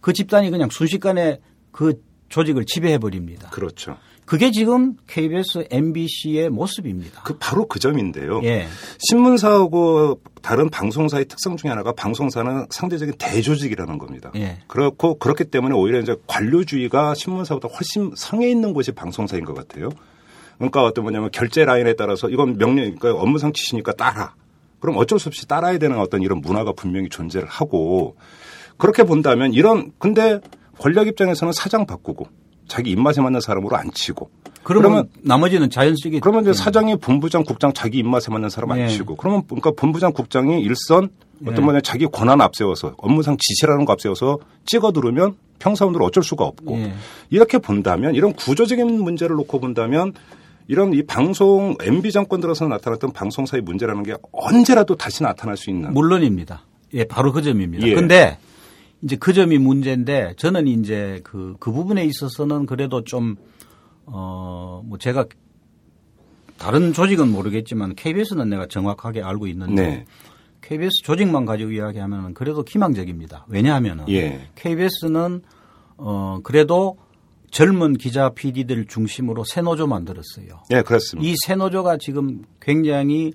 그 집단이 그냥 순식간에 그 조직을 지배해 버립니다. 그렇죠. 그게 지금 KBS, MBC의 모습입니다. 그 바로 그 점인데요. 예. 신문사하고 다른 방송사의 특성 중에 하나가 방송사는 상대적인 대조직이라는 겁니다. 예. 그렇고 그렇기 때문에 오히려 이제 관료주의가 신문사보다 훨씬 상해 있는 곳이 방송사인 것 같아요. 그러니까 어떤 뭐냐면 결제 라인에 따라서 이건 명령, 그러니까 업무상 지시니까 따라. 그럼 어쩔 수 없이 따라야 되는 어떤 이런 문화가 분명히 존재를 하고 그렇게 본다면 이런 근데 권력 입장에서는 사장 바꾸고 자기 입맛에 맞는 사람으로 안 치고 그러면, 그러면 나머지는 자연스럽게 그러면 이제 사장이 본부장 국장 자기 입맛에 맞는 사람 안 네. 치고 그러면 그러니까 본부장 국장이 일선 어떤 네. 뭐냐 자기 권한 앞세워서 업무상 지시라는 거 앞세워서 찍어 들으면 평사원으로 어쩔 수가 없고 네. 이렇게 본다면 이런 구조적인 문제를 놓고 본다면 이런 이 방송 MB 정권 들어서 나타났던 방송사의 문제라는 게 언제라도 다시 나타날 수 있는 물론입니다. 예, 바로 그 점입니다. 예. 근데 이제 그 점이 문제인데 저는 이제 그, 그 부분에 있어서는 그래도 좀, 어, 뭐 제가 다른 조직은 모르겠지만 KBS는 내가 정확하게 알고 있는데 네. KBS 조직만 가지고 이야기하면 그래도 희망적입니다. 왜냐하면 은 예. KBS는 어, 그래도 젊은 기자 PD들 중심으로 새 노조 만들었어요. 네, 그렇습니다. 이 새 노조가 지금 굉장히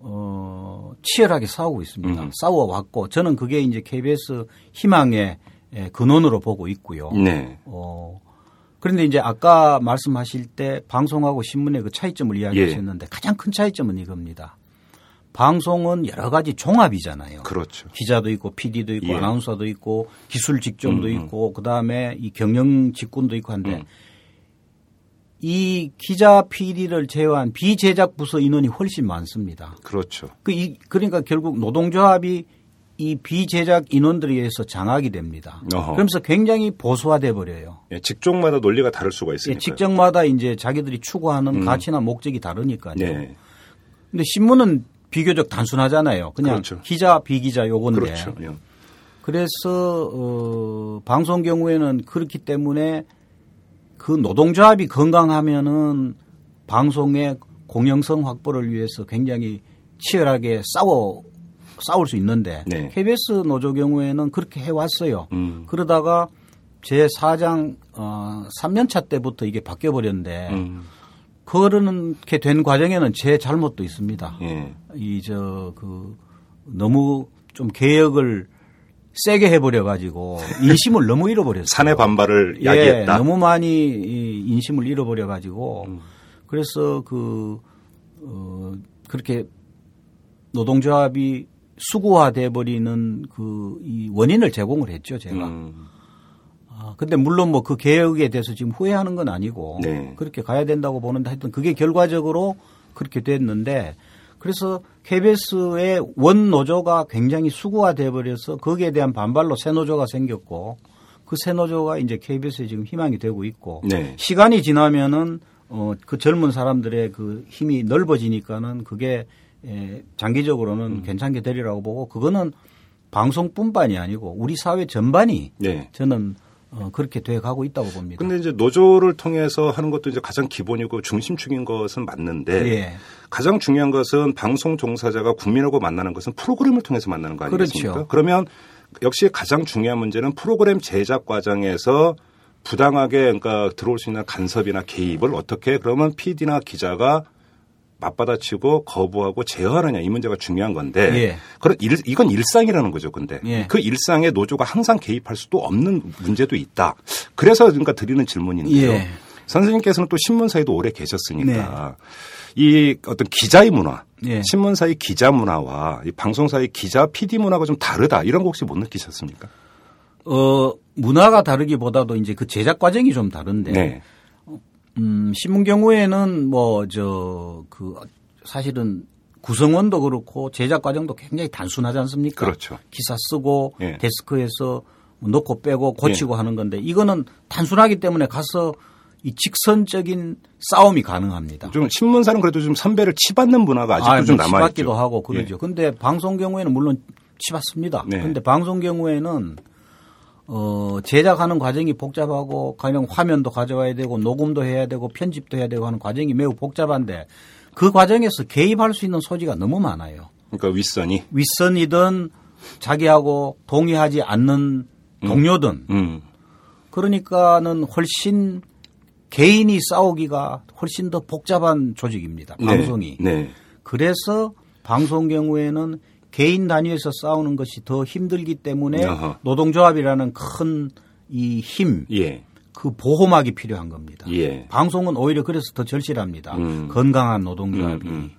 어, 치열하게 싸우고 있습니다. 음. 싸워왔고 저는 그게 이제 KBS 희망의 근원으로 보고 있고요. 네. 어, 그런데 이제 아까 말씀하실 때 방송하고 신문의 그 차이점을 이야기하셨는데 예. 가장 큰 차이점은 이겁니다. 방송은 여러 가지 종합이잖아요. 그렇죠. 기자도 있고 PD도 있고 예. 아나운서도 있고 기술 직종도 음. 있고 그다음에 이 경영 직군도 있고 한데 음. 이 기자 PD를 제외한 비제작 부서 인원이 훨씬 많습니다. 그렇죠. 그 이, 그러니까 결국 노동조합이 이 비제작 인원들에 의해서 장악이 됩니다. 어허. 그러면서 굉장히 보수화돼 버려요. 예, 직종마다 논리가 다를 수가 있으니까. 예, 직종마다 이제 자기들이 추구하는 음. 가치나 목적이 다르니까요. 네. 근데 신문은 비교적 단순하잖아요. 그냥 그렇죠. 기자 비기자 요건데. 그렇죠. 예. 그래서 어 방송 경우에는 그렇기 때문에 그 노동조합이 건강하면은 방송의 공영성 확보를 위해서 굉장히 치열하게 싸워 싸울 수 있는데 네. KBS 노조 경우에는 그렇게 해왔어요. 음. 그러다가 제 4장 어 3년차 때부터 이게 바뀌어 버렸는데 음. 그렇게 된 과정에는 제 잘못도 있습니다. 예. 이저 그 너무 좀 개혁을 세게 해버려 가지고 *laughs* 인심을 너무 잃어버렸어요. 사내 반발을 야기했다. 예, 너무 많이 인심을 잃어버려 가지고 음. 그래서 그 어, 그렇게 노동조합이 수구화돼 버리는 그 이 원인을 제공을 했죠 제가. 음. 아, 근데 물론 뭐 그 개혁에 대해서 지금 후회하는 건 아니고 네. 그렇게 가야 된다고 보는데 하여튼 그게 결과적으로 그렇게 됐는데 그래서 KBS의 원 노조가 굉장히 수구화돼 버려서 거기에 대한 반발로 새 노조가 생겼고 그 새 노조가 이제 KBS에 지금 희망이 되고 있고 네. 시간이 지나면은 어, 그 젊은 사람들의 그 힘이 넓어지니까는 그게 예, 장기적으로는 음. 괜찮게 되리라고 보고 그거는 방송뿐만이 아니고 우리 사회 전반이 네. 저는 어, 그렇게 돼 가고 있다고 봅니다. 근데 이제 노조를 통해서 하는 것도 이제 가장 기본이고 중심축인 것은 맞는데 예. 가장 중요한 것은 방송 종사자가 국민하고 만나는 것은 프로그램을 통해서 만나는 거 아니겠습니까? 그렇죠. 그러면 역시 가장 중요한 문제는 프로그램 제작 과정에서 부당하게 그러니까 들어올 수 있는 간섭이나 개입을 어떻게 그러면 PD나 기자가 맞받아치고 거부하고 제어하느냐 이 문제가 중요한 건데 예. 그런 일, 이건 일상이라는 거죠. 근데 예. 그 일상에 노조가 항상 개입할 수도 없는 문제도 있다. 그래서 그러니까 드리는 질문인데요. 예. 선생님께서는 또 신문사에도 오래 계셨으니까 네. 이 어떤 기자의 문화, 예. 신문사의 기자 문화와 이 방송사의 기자 PD 문화가 좀 다르다 이런 거 혹시 못 느끼셨습니까? 어 문화가 다르기보다도 이제 그 제작 과정이 좀 다른데 네. 음, 신문 경우에는 뭐 저 그 사실은 구성원도 그렇고 제작 과정도 굉장히 단순하지 않습니까? 그렇죠. 기사 쓰고 예. 데스크에서 넣고 빼고 고치고 예. 하는 건데 이거는 단순하기 때문에 가서 이 직선적인 싸움이 가능합니다. 좀 신문사는 그래도 좀 선배를 치받는 문화가 아직도 아, 좀 남아 있죠. 치받기도 하고 그러죠. 예. 근데 방송 경우에는 물론 치받습니다. 네. 근데 방송 경우에는 어, 제작하는 과정이 복잡하고 가령 화면도 가져와야 되고 녹음도 해야 되고 편집도 해야 되고 하는 과정이 매우 복잡한데 그 과정에서 개입할 수 있는 소지가 너무 많아요. 그러니까 윗선이 윗선이든 자기하고 동의하지 않는 음. 동료든 음. 그러니까는 훨씬 개인이 싸우기가 훨씬 더 복잡한 조직입니다. 네. 방송이. 네. 네. 그래서 방송 경우에는 개인 단위에서 싸우는 것이 더 힘들기 때문에 어허. 노동조합이라는 큰 이 힘, 예. 그 보호막이 필요한 겁니다. 예. 방송은 오히려 그래서 더 절실합니다. 음. 건강한 노동조합이. 음, 음.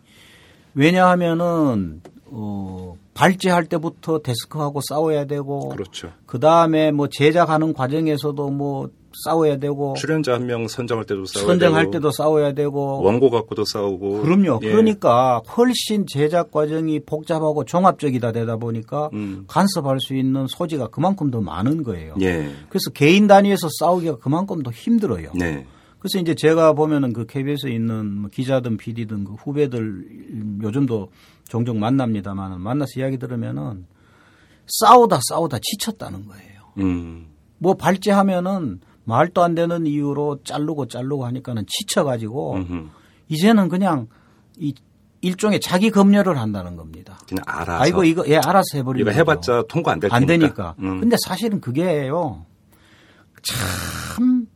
왜냐하면은 어, 발제할 때부터 데스크하고 싸워야 되고, 그렇죠. 그 다음에 뭐 제작하는 과정에서도 뭐 싸워야 되고 출연자 한 명 선정할 때도 싸워야 선정할 되고, 때도 싸워야 되고 원고 갖고도 싸우고 그럼요. 예. 그러니까 훨씬 제작 과정이 복잡하고 종합적이다 되다 보니까 음. 간섭할 수 있는 소지가 그만큼 더 많은 거예요. 예. 그래서 개인 단위에서 싸우기가 그만큼 더 힘들어요. 네. 그래서 이제 제가 보면은 그 KBS에 있는 뭐 기자든 PD든 그 후배들 요즘도 종종 만납니다만 만나서 이야기 들으면은 싸우다 싸우다 지쳤다는 거예요. 음. 뭐 발제하면은 말도 안 되는 이유로 자르고 자르고 하니까는 지쳐가지고 음흠. 이제는 그냥 이 일종의 자기 검열을 한다는 겁니다. 그냥 알아서. 아이고 이거 예 알아서 해버리고. 이거 해봤자 통과 안될안 되니까. 음. 근데 사실은 그게요. 참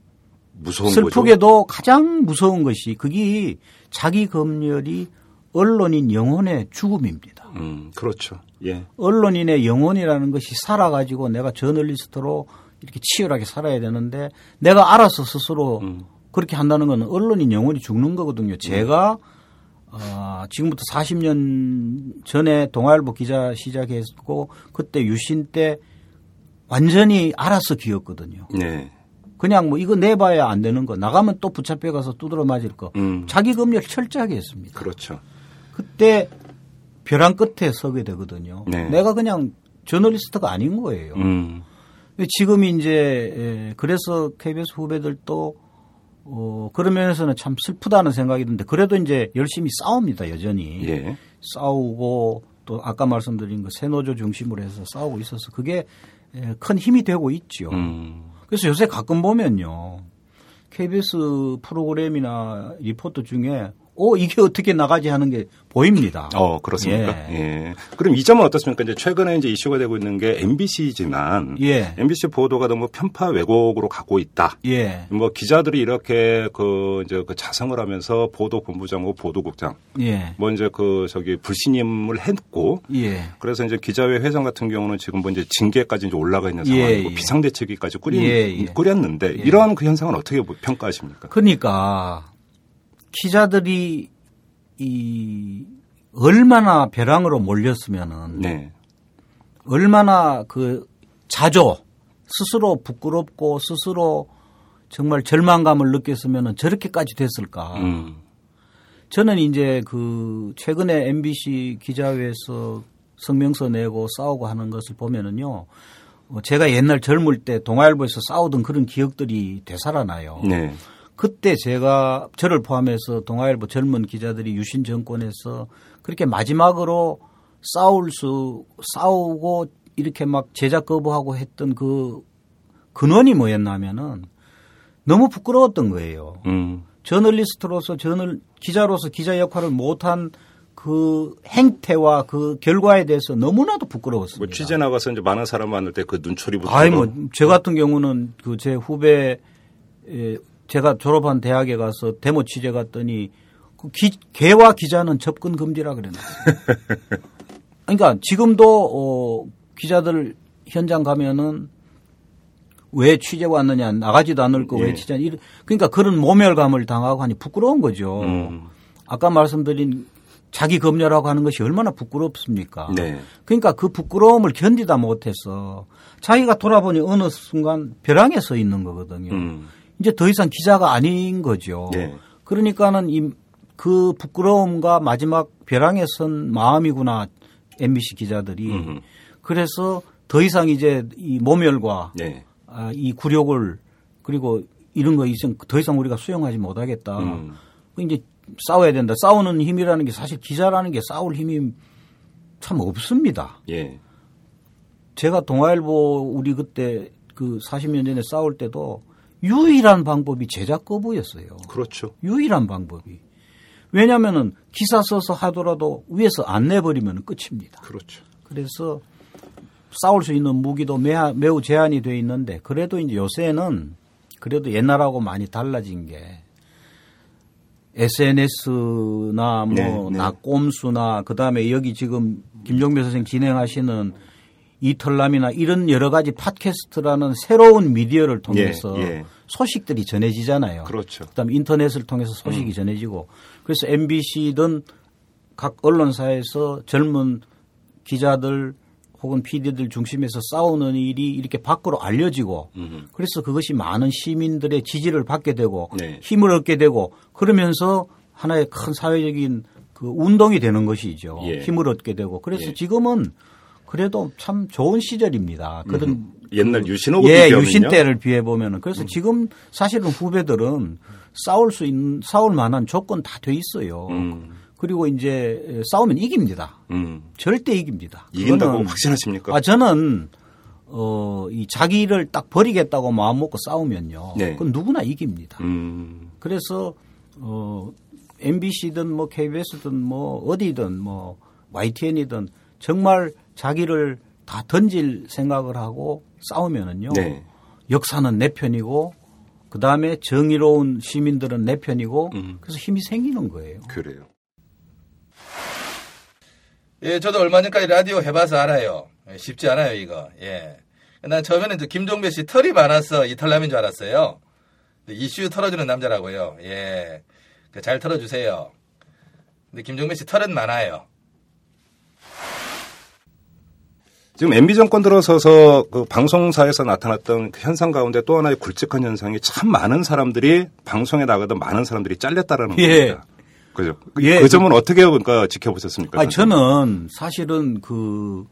무서운 슬프게도 거죠? 가장 무서운 것이 그게 자기 검열이 언론인 영혼의 죽음입니다. 음, 그렇죠. 예. 언론인의 영혼이라는 것이 살아가지고 내가 저널리스트로 이렇게 치열하게 살아야 되는데 내가 알아서 스스로 음. 그렇게 한다는 건 언론인 영혼이 죽는 거거든요. 제가 어, 지금부터 40년 전에 동아일보 기자 시작했고 그때 유신 때 완전히 알아서 기었거든요. 네. 그냥 뭐 이거 내봐야 안 되는 거 나가면 또 붙잡혀 가서 두드러 맞을 거 음. 자기 검열 철저하게 했습니다. 그렇죠. 그때 벼랑 끝에 서게 되거든요. 네. 내가 그냥 저널리스트가 아닌 거예요. 음. 지금 이제 그래서 KBS 후배들도 어 그런 면에서는 참 슬프다는 생각이 드는데 그래도 이제 열심히 싸웁니다 여전히 예. 싸우고 또 아까 말씀드린 그 새노조 중심으로 해서 싸우고 있어서 그게 큰 힘이 되고 있죠. 음. 그래서 요새 가끔 보면요 KBS 프로그램이나 리포트 중에 어 이게 어떻게 나가지 하는 게 보입니다. 어 그렇습니까? 예. 예. 그럼 이 점은 어떻습니까? 이제 최근에 이제 이슈가 되고 있는 게 MBC지만 예. MBC 보도가 너무 편파 왜곡으로 가고 있다. 예. 뭐 기자들이 이렇게 그 이제 그 자성을 하면서 보도 본부장하고 보도국장 예. 뭐 이제 그 저기 불신임을 했고 예. 그래서 이제 기자회 회장 같은 경우는 지금 뭐 이제 징계까지 이제 올라가 있는 예, 상황이고 예. 비상대책위까지 꾸린, 예, 꾸렸는데 이러한 그 현상은 어떻게 평가하십니까? 그러니까 기자들이 이 얼마나 벼랑으로 몰렸으면은 네. 얼마나 그 자조 스스로 부끄럽고 스스로 정말 절망감을 느꼈으면은 저렇게까지 됐을까. 음. 저는 이제 그 최근에 MBC 기자회에서 성명서 내고 싸우고 하는 것을 보면은요. 어, 제가 옛날 젊을 때 동아일보에서 싸우던 그런 기억들이 되살아나요. 네. 그때 제가 저를 포함해서 동아일보 젊은 기자들이 유신 정권에서 그렇게 마지막으로 싸울 수 싸우고 이렇게 막 제작 거부하고 했던 그 근원이 뭐였냐면은 너무 부끄러웠던 거예요. 음. 저널리스트로서 저널 기자로서 기자 역할을 못한 그 행태와 그 결과에 대해서 너무나도 부끄러웠습니다. 뭐 취재 나가서 이제 많은 사람 만날 때 그 눈초리부터. 아니 뭐 저 같은 경우는 그 제 후배 제가 졸업한 대학에 가서 데모 취재 갔더니 그 기, 개와 기자는 접근 금지라 그랬어요. *laughs* 그러니까 지금도 어, 기자들 현장 가면은 왜 취재 왔느냐 나가지도 않을 거왜 예. 취재 그러니까 그런 모멸감을 당하고 하니 부끄러운 거죠. 음. 아까 말씀드린 자기 검열하고 하는 것이 얼마나 부끄럽습니까? 네. 그러니까 그 부끄러움을 견디다 못해서 자기가 돌아보니 어느 순간 벼랑에 서 있는 거거든요. 음. 이제 더 이상 기자가 아닌 거죠. 네. 그러니까는 이 그 부끄러움과 마지막 벼랑에 선 마음이구나 MBC 기자들이 음흠. 그래서 더 이상 이제 이 모멸과 네. 아, 이 굴욕을 그리고 이런 거 이제 더 이상 우리가 수용하지 못하겠다. 음. 이제 싸워야 된다. 싸우는 힘이라는 게 사실 기자라는 게 싸울 힘이 참 없습니다. 예. 제가 동아일보 우리 그때 그 40년 전에 싸울 때도 유일한 방법이 제작 거부였어요. 그렇죠. 유일한 방법이. 왜냐하면은 기사 써서 하더라도 위에서 안 내버리면 끝입니다. 그렇죠. 그래서 싸울 수 있는 무기도 매우 제한이 돼 있는데 그래도 이제 요새는 그래도 옛날하고 많이 달라진 게 SNS나 뭐 네, 네. 낙곰수나 그다음에 여기 지금 김종배 선생 진행하시는 이털남이나 이런 여러 가지 팟캐스트라는 새로운 미디어를 통해서 예, 예. 소식들이 전해지잖아요. 그렇죠. 그다음에 인터넷을 통해서 소식이 음. 전해지고 그래서 MBC든 각 언론사에서 젊은 기자들 혹은 PD들 중심에서 싸우는 일이 이렇게 밖으로 알려지고 음. 그래서 그것이 많은 시민들의 지지를 받게 되고 네. 힘을 얻게 되고 그러면서 하나의 큰 사회적인 그 운동이 되는 것이죠. 예. 힘을 얻게 되고 그래서 예. 지금은 그래도 참 좋은 시절입니다. 그런 음, 옛날 유신호고 예, 유신 때를 비해 보면은 그래서 음. 지금 사실은 후배들은 싸울 수 있는 싸울 만한 조건 다 돼 있어요. 음. 그리고 이제 싸우면 이깁니다. 음. 절대 이깁니다. 이긴다고 확신하십니까? 아 저는 어, 이 자기를 딱 버리겠다고 마음 먹고 싸우면요. 네. 그건 누구나 이깁니다. 음. 그래서 어, MBC든 뭐 KBS든 뭐 어디든 뭐 YTN이든 정말 자기를 다 던질 생각을 하고 싸우면은요. 네. 역사는 내 편이고 그 다음에 정의로운 시민들은 내 편이고 음. 그래서 힘이 생기는 거예요. 그래요. 예, 저도 얼마 전까지 라디오 해봐서 알아요. 예, 쉽지 않아요, 이거. 예. 난 처음에는 김종배 씨 털이 많아서 이탈남인 줄 알았어요. 이슈 털어주는 남자라고요. 예. 그잘 털어주세요. 근데 김종배 씨 털은 많아요. 지금 MB 정권 들어서서 그 방송사에서 나타났던 그 현상 가운데 또 하나의 굵직한 현상이 참 많은 사람들이 방송에 나가던 많은 사람들이 잘렸다라는 예. 겁니다. 그죠? 예. 그 점은 어떻게 그러니까 지켜보셨습니까? 아니, 저는 사실은 그,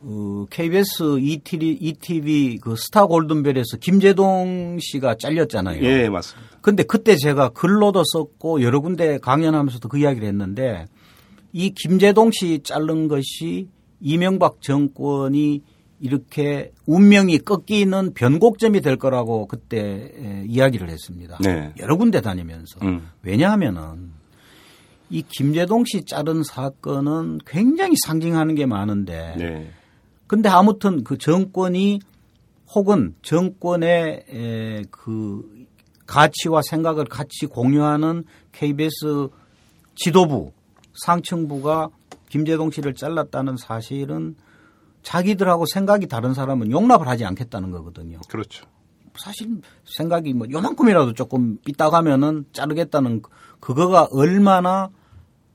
어, KBS ETV, ETV 그 스타 골든벨에서 김재동 씨가 잘렸잖아요. 예, 맞습니다. 근데 그때 제가 글로도 썼고 여러 군데 강연하면서도 그 이야기를 했는데 이 김재동 씨 자른 것이 이명박 정권이 이렇게 운명이 꺾이는 변곡점이 될 거라고 그때 이야기를 했습니다. 네. 여러 군데 다니면서. 음. 왜냐하면은 이 김재동 씨 자른 사건은 굉장히 상징하는 게 많은데 네. 근데 아무튼 그 정권이 혹은 정권의 그 가치와 생각을 같이 공유하는 KBS 지도부 상층부가 김재동 씨를 잘랐다는 사실은 자기들하고 생각이 다른 사람은 용납을 하지 않겠다는 거거든요. 그렇죠. 사실 생각이 뭐 요만큼이라도 조금 삐딱하면은 자르겠다는 그거가 얼마나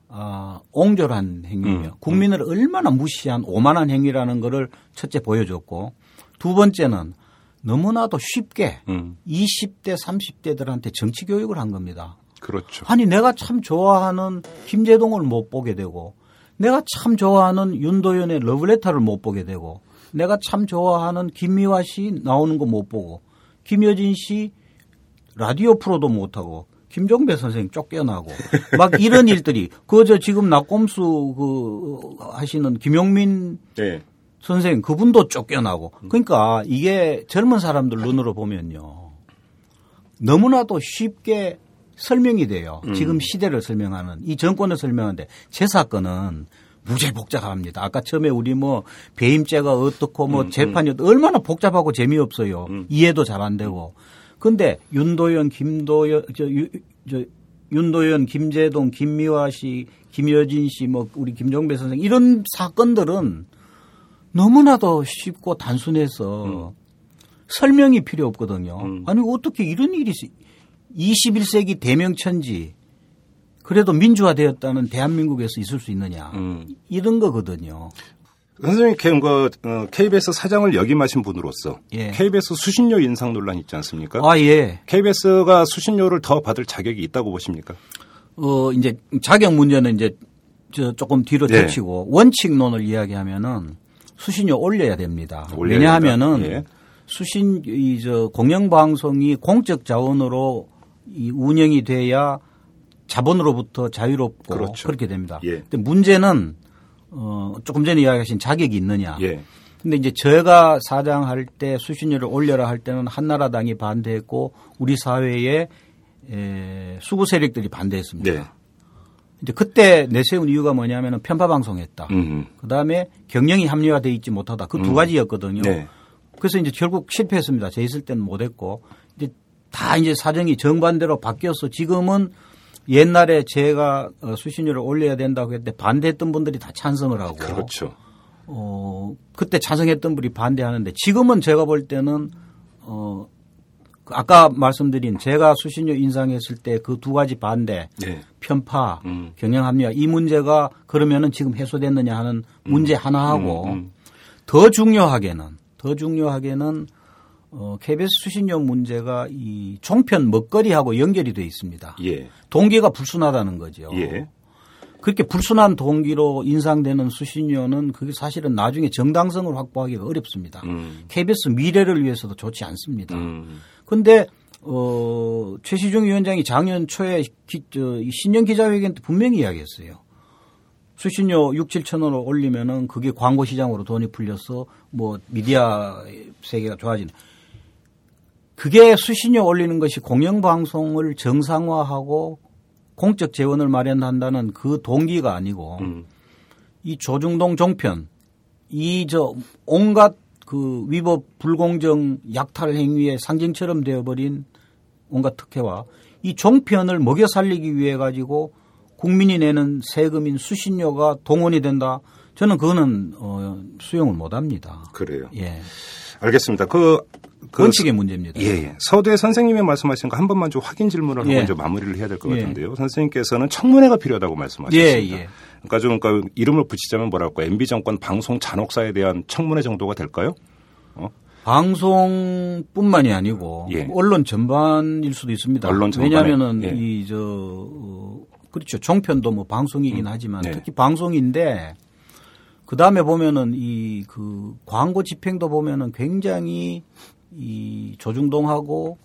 아, 옹졸한 행위며 음, 국민을 음. 얼마나 무시한 오만한 행위라는 거를 첫째 보여줬고 두 번째는 너무나도 쉽게 음. 20대 30대들한테 정치 교육을 한 겁니다. 그렇죠. 아니 내가 참 좋아하는 김재동을 못 보게 되고 내가 참 좋아하는 윤도현의 러브레터를 못 보게 되고 내가 참 좋아하는 김미화 씨 나오는 거 못 보고 김여진 씨 라디오 프로도 못 하고 김종배 선생 쫓겨나고 막 이런 *laughs* 일들이 그저 지금 낙곰수 그 하시는 김용민 네. 선생 그분도 쫓겨나고. 그러니까 이게 젊은 사람들 눈으로 보면요. 너무나도 쉽게 설명이 돼요. 음. 지금 시대를 설명하는 이 정권을 설명하는데 제 사건은 무지 복잡합니다. 아까 처음에 우리 뭐 배임죄가 어떻고 뭐 음, 재판이 음. 얼마나 복잡하고 재미없어요. 음. 이해도 잘 안 되고. 근데 윤도현, 김도현, 저, 유, 저 윤도현, 김재동, 김미화 씨, 김여진 씨, 뭐 우리 김종배 선생 이런 사건들은 너무나도 쉽고 단순해서 음. 설명이 필요 없거든요. 음. 아니 어떻게 이런 일이 21세기 대명천지 그래도 민주화되었다는 대한민국에서 있을 수 있느냐 음. 이런 거거든요. 선생님, 그, 어, KBS 사장을 역임하신 분으로서 예. KBS 수신료 인상 논란 있지 않습니까? 아, 예. KBS가 수신료를 더 받을 자격이 있다고 보십니까? 어, 이제 자격 문제는 이제 저 조금 뒤로 예. 젖히고 원칙론을 이야기하면은 수신료 올려야 됩니다. 왜냐하면은 예. 수신 이 저 공영방송이 공적 자원으로 이 운영이 돼야 자본으로부터 자유롭고 그렇죠. 그렇게 됩니다. 예. 근데 문제는 어 조금 전에 이야기하신 자격이 있느냐. 예. 근데 이제 제가 사장할 때 수신료를 올려라 할 때는 한나라당이 반대했고 우리 사회에 에, 수구 세력들이 반대했습니다. 네. 이제 그때 내세운 이유가 뭐냐면은 편파 방송했다. 그 다음에 경영이 합리화돼 있지 못하다. 그두 음. 가지였거든요. 네. 그래서 이제 결국 실패했습니다. 제 있을 때는 못했고 다 이제 사정이 정반대로 바뀌어서 지금은 옛날에 제가 어, 수신료를 올려야 된다고 했는데 반대했던 분들이 다 찬성을 하고 그렇죠. 어 그때 찬성했던 분이 반대하는데 지금은 제가 볼 때는 어 아까 말씀드린 제가 수신료 인상했을 때 그 두 가지 반대, 네. 편파, 음. 경영 합리화 이 문제가 그러면은 지금 해소됐느냐 하는 문제 음. 하나하고 음, 음. 더 중요하게는 더 중요하게는 어, KBS 수신료 문제가 이 종편 먹거리하고 연결이 돼 있습니다. 예. 동기가 불순하다는 거죠. 예. 그렇게 불순한 동기로 인상되는 수신료는 그게 사실은 나중에 정당성을 확보하기가 어렵습니다. 음. KBS 미래를 위해서도 좋지 않습니다. 그런데 음. 어, 최시중 위원장이 작년 초에 기, 저, 신년 기자회견 때 분명히 이야기했어요. 수신료 6, 7천 원을 올리면은 그게 광고 시장으로 돈이 풀려서 뭐 미디어 세계가 좋아지는. 그게 수신료 올리는 것이 공영방송을 정상화하고 공적 재원을 마련한다는 그 동기가 아니고 음. 이 조중동 종편 이 저 온갖 그 위법 불공정 약탈 행위의 상징처럼 되어버린 온갖 특혜와 이 종편을 먹여 살리기 위해 가지고 국민이 내는 세금인 수신료가 동원이 된다. 저는 그거는 어, 수용을 못 합니다. 그래요. 예. 알겠습니다. 그, 그 원칙의 문제입니다. 예, 예. 서두에 선생님이 말씀하신 거 한 번만 좀 확인 질문을 하고 예. 이제 마무리를 해야 될것 예. 같은데요. 선생님께서는 청문회가 필요하다고 말씀하셨습니다. 예, 예. 그러니까 좀 그러니까 이름을 붙이자면 뭐랄까 MB 정권 방송 잔혹사에 대한 청문회 정도가 될까요? 어? 방송뿐만이 아니고 예. 언론 전반일 수도 있습니다. 언론 전반에. 왜냐하면은 예. 이저 어, 그렇죠 종편도 뭐 방송이긴 음. 하지만 네. 특히 방송인데 그 다음에 보면은 이 그 광고 집행도 보면은 굉장히 이 조중동하고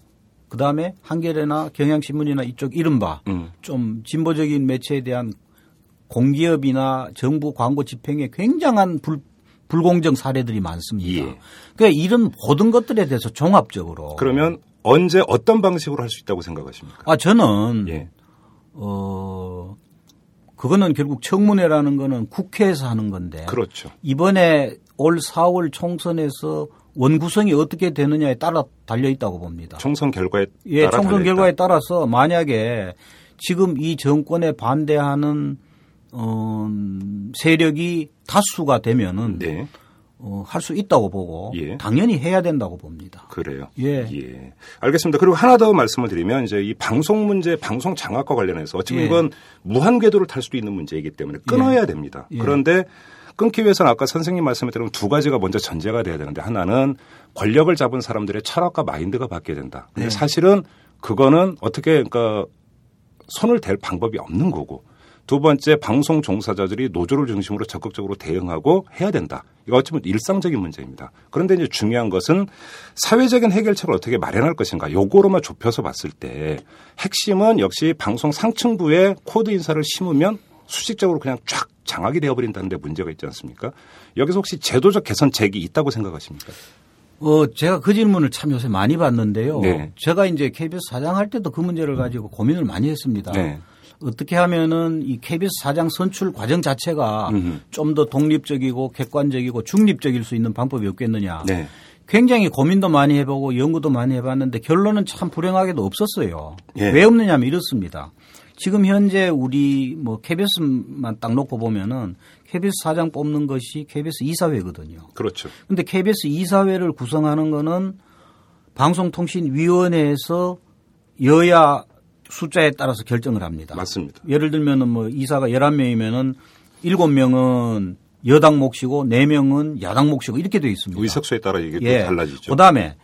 그 다음에 한겨레나 경향신문이나 이쪽 이른바 음. 좀 진보적인 매체에 대한 공기업이나 정부 광고 집행에 굉장한 불, 불공정 사례들이 많습니다. 예. 그러니까 이런 모든 것들에 대해서 종합적으로 그러면 언제 어떤 방식으로 할 수 있다고 생각하십니까? 아 저는 예. 어 그거는 결국 청문회라는 거는 국회에서 하는 건데 그렇죠. 이번에 올 4월 총선에서 원구성이 어떻게 되느냐에 따라 달려 있다고 봅니다. 총선 결과에 예, 따라 총선 결과에 따라서 만약에 지금 이 정권에 반대하는 어, 세력이 다수가 되면은 네. 어, 할 수 있다고 보고 예. 당연히 해야 된다고 봅니다. 그래요. 예. 예. 알겠습니다. 그리고 하나 더 말씀을 드리면 이제 이 방송 문제, 방송 장악과 관련해서 어찌 보면 예. 이건 무한 궤도를 탈 수도 있는 문제이기 때문에 끊어야 예. 됩니다. 예. 그런데 끊기 위해서는 아까 선생님 말씀에 따르면 두 가지가 먼저 전제가 돼야 되는데 하나는 권력을 잡은 사람들의 철학과 마인드가 바뀌어야 된다. 근데 네. 사실은 그거는 어떻게 그러니까 손을 댈 방법이 없는 거고 두 번째 방송 종사자들이 노조를 중심으로 적극적으로 대응하고 해야 된다. 이거 어찌 보면 일상적인 문제입니다. 그런데 이제 중요한 것은 사회적인 해결책을 어떻게 마련할 것인가. 요거로만 좁혀서 봤을 때 핵심은 역시 방송 상층부에 코드 인사를 심으면 수직적으로 그냥 쫙 장악이 되어버린다는 데 문제가 있지 않습니까? 여기서 혹시 제도적 개선책이 있다고 생각하십니까? 어, 제가 그 질문을 참 요새 많이 받는데요. 네. 제가 이제 KBS 사장 할 때도 그 문제를 가지고 고민을 많이 했습니다. 네. 어떻게 하면은 이 KBS 사장 선출 과정 자체가 좀 더 독립적이고 객관적이고 중립적일 수 있는 방법이 없겠느냐. 네. 굉장히 고민도 많이 해보고 연구도 많이 해봤는데 결론은 참 불행하게도 없었어요. 예. 왜 없느냐면 이렇습니다. 지금 현재 우리 뭐 KBS만 딱 놓고 보면은 KBS 사장 뽑는 것이 KBS 이사회거든요. 그렇죠. 근데 KBS 이사회를 구성하는 거는 방송통신위원회에서 여야 숫자에 따라서 결정을 합니다. 맞습니다. 예를 들면은 뭐 이사가 11명이면은 7명은 여당 몫이고 4명은 야당 몫이고 이렇게 되어 있습니다. 의석수에 따라 이게 예. 달라지죠. 그다음에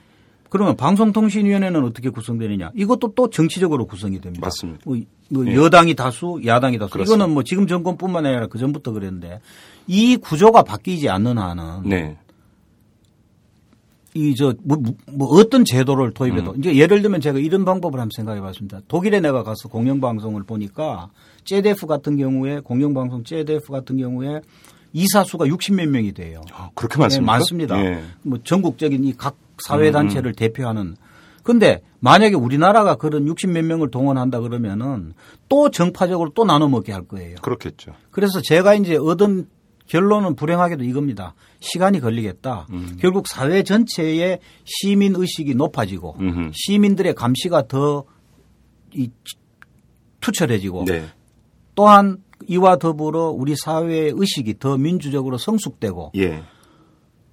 그러면 방송통신위원회는 어떻게 구성되느냐? 이것도 또 정치적으로 구성이 됩니다. 맞습니다. 뭐, 뭐 예. 여당이 다수, 야당이 다수. 그렇습니다. 이거는 뭐 지금 정권뿐만 아니라 그 전부터 그랬는데 이 구조가 바뀌지 않는 한은 네. 이저 뭐, 뭐 어떤 제도를 도입해도 음. 이제 예를 들면 제가 이런 방법을 한번 생각해 봤습니다. 독일에 내가 가서 공영 방송을 보니까 제데프 같은 경우에 공영 방송 제데프 같은 경우에 이사 수가 60몇 명이 돼요. 아, 그렇게 많습니까? 네, 많습니다. 예. 뭐 전국적인 이 각 사회 단체를 음. 대표하는 근데 만약에 우리나라가 그런 60몇 명을 동원한다 그러면은 또 정파적으로 또 나눠 먹게 할 거예요. 그렇겠죠. 그래서 제가 이제 얻은 결론은 불행하게도 이겁니다. 시간이 걸리겠다. 음. 결국 사회 전체의 시민 의식이 높아지고 음흠. 시민들의 감시가 더 이, 투철해지고 네. 또한 이와 더불어 우리 사회의 의식이 더 민주적으로 성숙되고 예.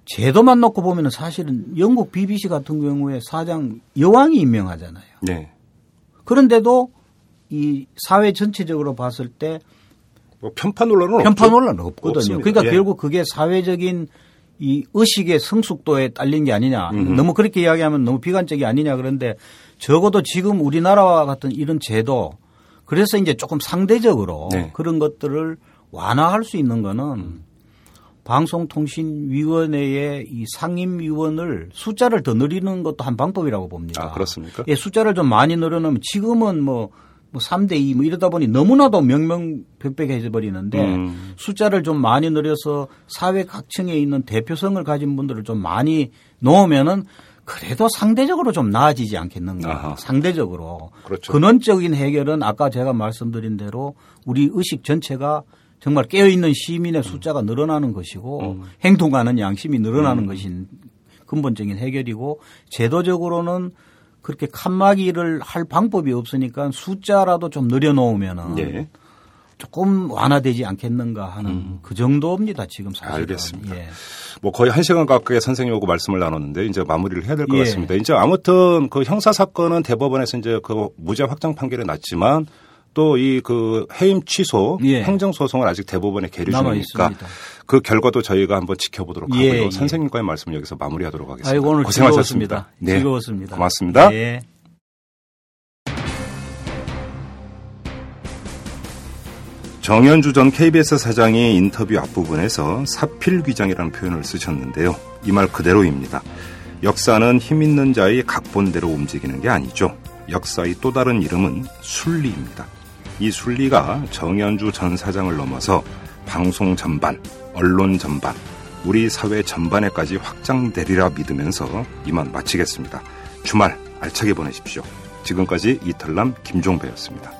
제도만 놓고 보면은 사실은 영국 BBC 같은 경우에 사장 여왕이 임명하잖아요. 네. 그런데도 이 사회 전체적으로 봤을 때 뭐 편파 논란은 편파 논란은 없거든요. 없습니다. 그러니까 예. 결국 그게 사회적인 이 의식의 성숙도에 딸린 게 아니냐. 음흠. 너무 그렇게 이야기하면 너무 비관적이 아니냐 그런데 적어도 지금 우리나라와 같은 이런 제도 그래서 이제 조금 상대적으로 네. 그런 것들을 완화할 수 있는 거는 음. 방송통신위원회의 이 상임위원을 숫자를 더 늘리는 것도 한 방법이라고 봅니다. 아, 그렇습니까? 예, 숫자를 좀 많이 늘어놓으면 지금은 뭐, 뭐 3대 2 뭐 이러다 보니 너무나도 명명백백해져 버리는데 음. 숫자를 좀 많이 늘려서 사회 각층에 있는 대표성을 가진 분들을 좀 많이 놓으면은 그래도 상대적으로 좀 나아지지 않겠는가. 아하. 상대적으로. 그렇죠. 근원적인 해결은 아까 제가 말씀드린 대로 우리 의식 전체가 정말 깨어있는 시민의 숫자가 늘어나는 것이고 음. 행동하는 양심이 늘어나는 음. 것이 근본적인 해결이고 제도적으로는 그렇게 칸막이를 할 방법이 없으니까 숫자라도 좀 늘려놓으면은 네. 조금 완화되지 않겠는가 하는 음. 그 정도입니다. 지금 사실 알겠습니다. 예. 뭐 거의 한 시간 가까이 선생님하고 말씀을 나눴는데 이제 마무리를 해야 될것 예. 같습니다. 이제 아무튼 그 형사 사건은 대법원에서 이제 그 무죄 확정 판결이 났지만 또 이 그 해임 취소 예. 행정 소송을 아직 대법원에 계류 중이니까 그 결과도 저희가 한번 지켜보도록 예, 하고요. 예. 선생님과의 말씀 여기서 마무리하도록 하겠습니다. 아이고, 오늘 고생하셨습니다. 네. 즐거웠습니다. 고맙습니다. 예. 정현주 전 KBS 사장이 인터뷰 앞부분에서 사필귀장이라는 표현을 쓰셨는데요. 이 말 그대로입니다. 역사는 힘 있는 자의 각본대로 움직이는 게 아니죠. 역사의 또 다른 이름은 순리입니다. 이 순리가 정현주 전 사장을 넘어서 방송 전반, 언론 전반, 우리 사회 전반에까지 확장되리라 믿으면서 이만 마치겠습니다. 주말 알차게 보내십시오. 지금까지 이탈남 김종배였습니다.